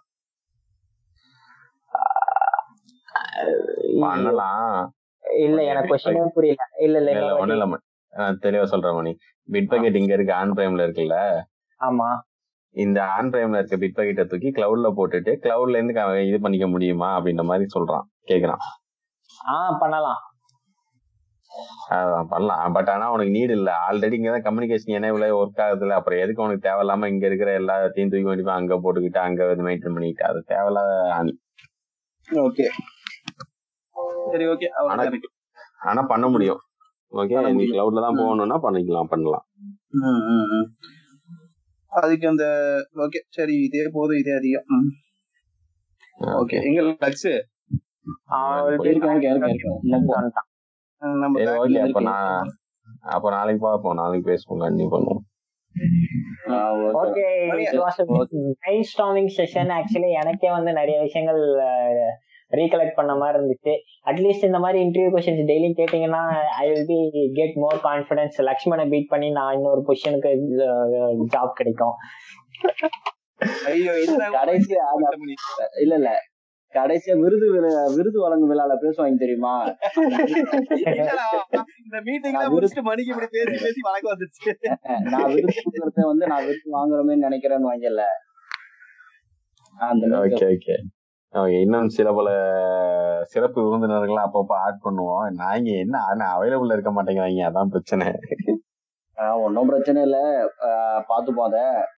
பண்ணலாம். இல்ல எனக்கு கொஸ்டினே புரியல. இல்ல இல்ல ஒண்ணும் இல்ல. தெளிவா சொல்றேன் மணி. பிட் பக்கெட் இங்க இருக்கு ஆன் பிரைம்ல இருக்குல்ல? ஆமா. இந்த ஆன் பிரைம்ல இருக்க பிட் பக்கெட்டை தூக்கி கிளவுட்ல போட்டுட்டு கிளவுட்ல இருந்து இது பண்ணிக்க முடியுமா? அப்படின்ற மாதிரி சொல்றான் கேக்குறான். ஆ பண்ணலாம். அதான் பண்ணலாம். பட் ஆனா உனக்கு நீட் இல்ல. ஆல்ரெடி இங்கதான் கம்யூனிகேஷன் எனேபிள் ஒர்க் ஆகுதுல அப்புறம் எதுக்கு உனக்கு தேவையில்லாம இங்க இருக்கிற எல்லாத்தையும் தூக்கி வேண்டி அங்க போட்டுக்கிட்டு அங்க வந்து மெயின்டைன் பண்ணிக்கிட்டு? அது தேவையில்லாத ஆணி. ஓகே. சரி ஓகே. ஆனா பண்ண முடியும். ஓகே நீ. கிளவுட்ல தான் போகணும்னா பண்ணிக்கலாம் பண்ணலாம். அதுக்கு அந்த ஓகே சரி இதே போதும் இதே அதிகம். ஓகே எங்க லக்ஸ்? அப்ப நான் அப்ப நாளைக்கு பார்ப்போம். நாளைக்கு பேசுவோம் கண்டிப்பா பண்ணுவோம். ஓகே செஷன் ஆக்சுவலி எனக்கே வந்து நிறைய விஷயங்கள் ரீகலெக்ட் பண்ண மாதிரி இருந்துச்சு. அட்லீஸ்ட் இந்த மாதிரி இன்டர்வியூ கொஸ்டின்ஸ் டெய்லி கேட்டீங்கன்னா I will be get more confidence Lakshmana beat பண்ணி நான் இன்னொரு பொசிஷனுக்கு ஜாப் கிடைக்கும். ஐயோ இதுல கடைசியா அந்த- இல்ல இல்ல. கடைசியா விருது விருது வழங்கும் விழால பேசுவாங்க தெரியுமா? இந்த மீட்டிங்ல நான் முடிச்சுட்டு மணிக்கு இப்படி பேசி பேசி வழக்கு வந்துருச்சு. நான் விருது வந்து நான் விருது வாங்குறோமே நினைக்கிறேன்னு வாங்கல. அந்த ஓகே ஓகே இன்னும் சில பல சிறப்பு விருந்தினர்கள் அப்பப்போ ஆட் பண்ணுவோம். நான் என்ன என்ன அவைலபிள் இருக்க மாட்டேங்கிறாங்க அதான் பிரச்சனை. ஒன்றும் பிரச்சனை இல்லை. பார்த்து பாத்துப்போம்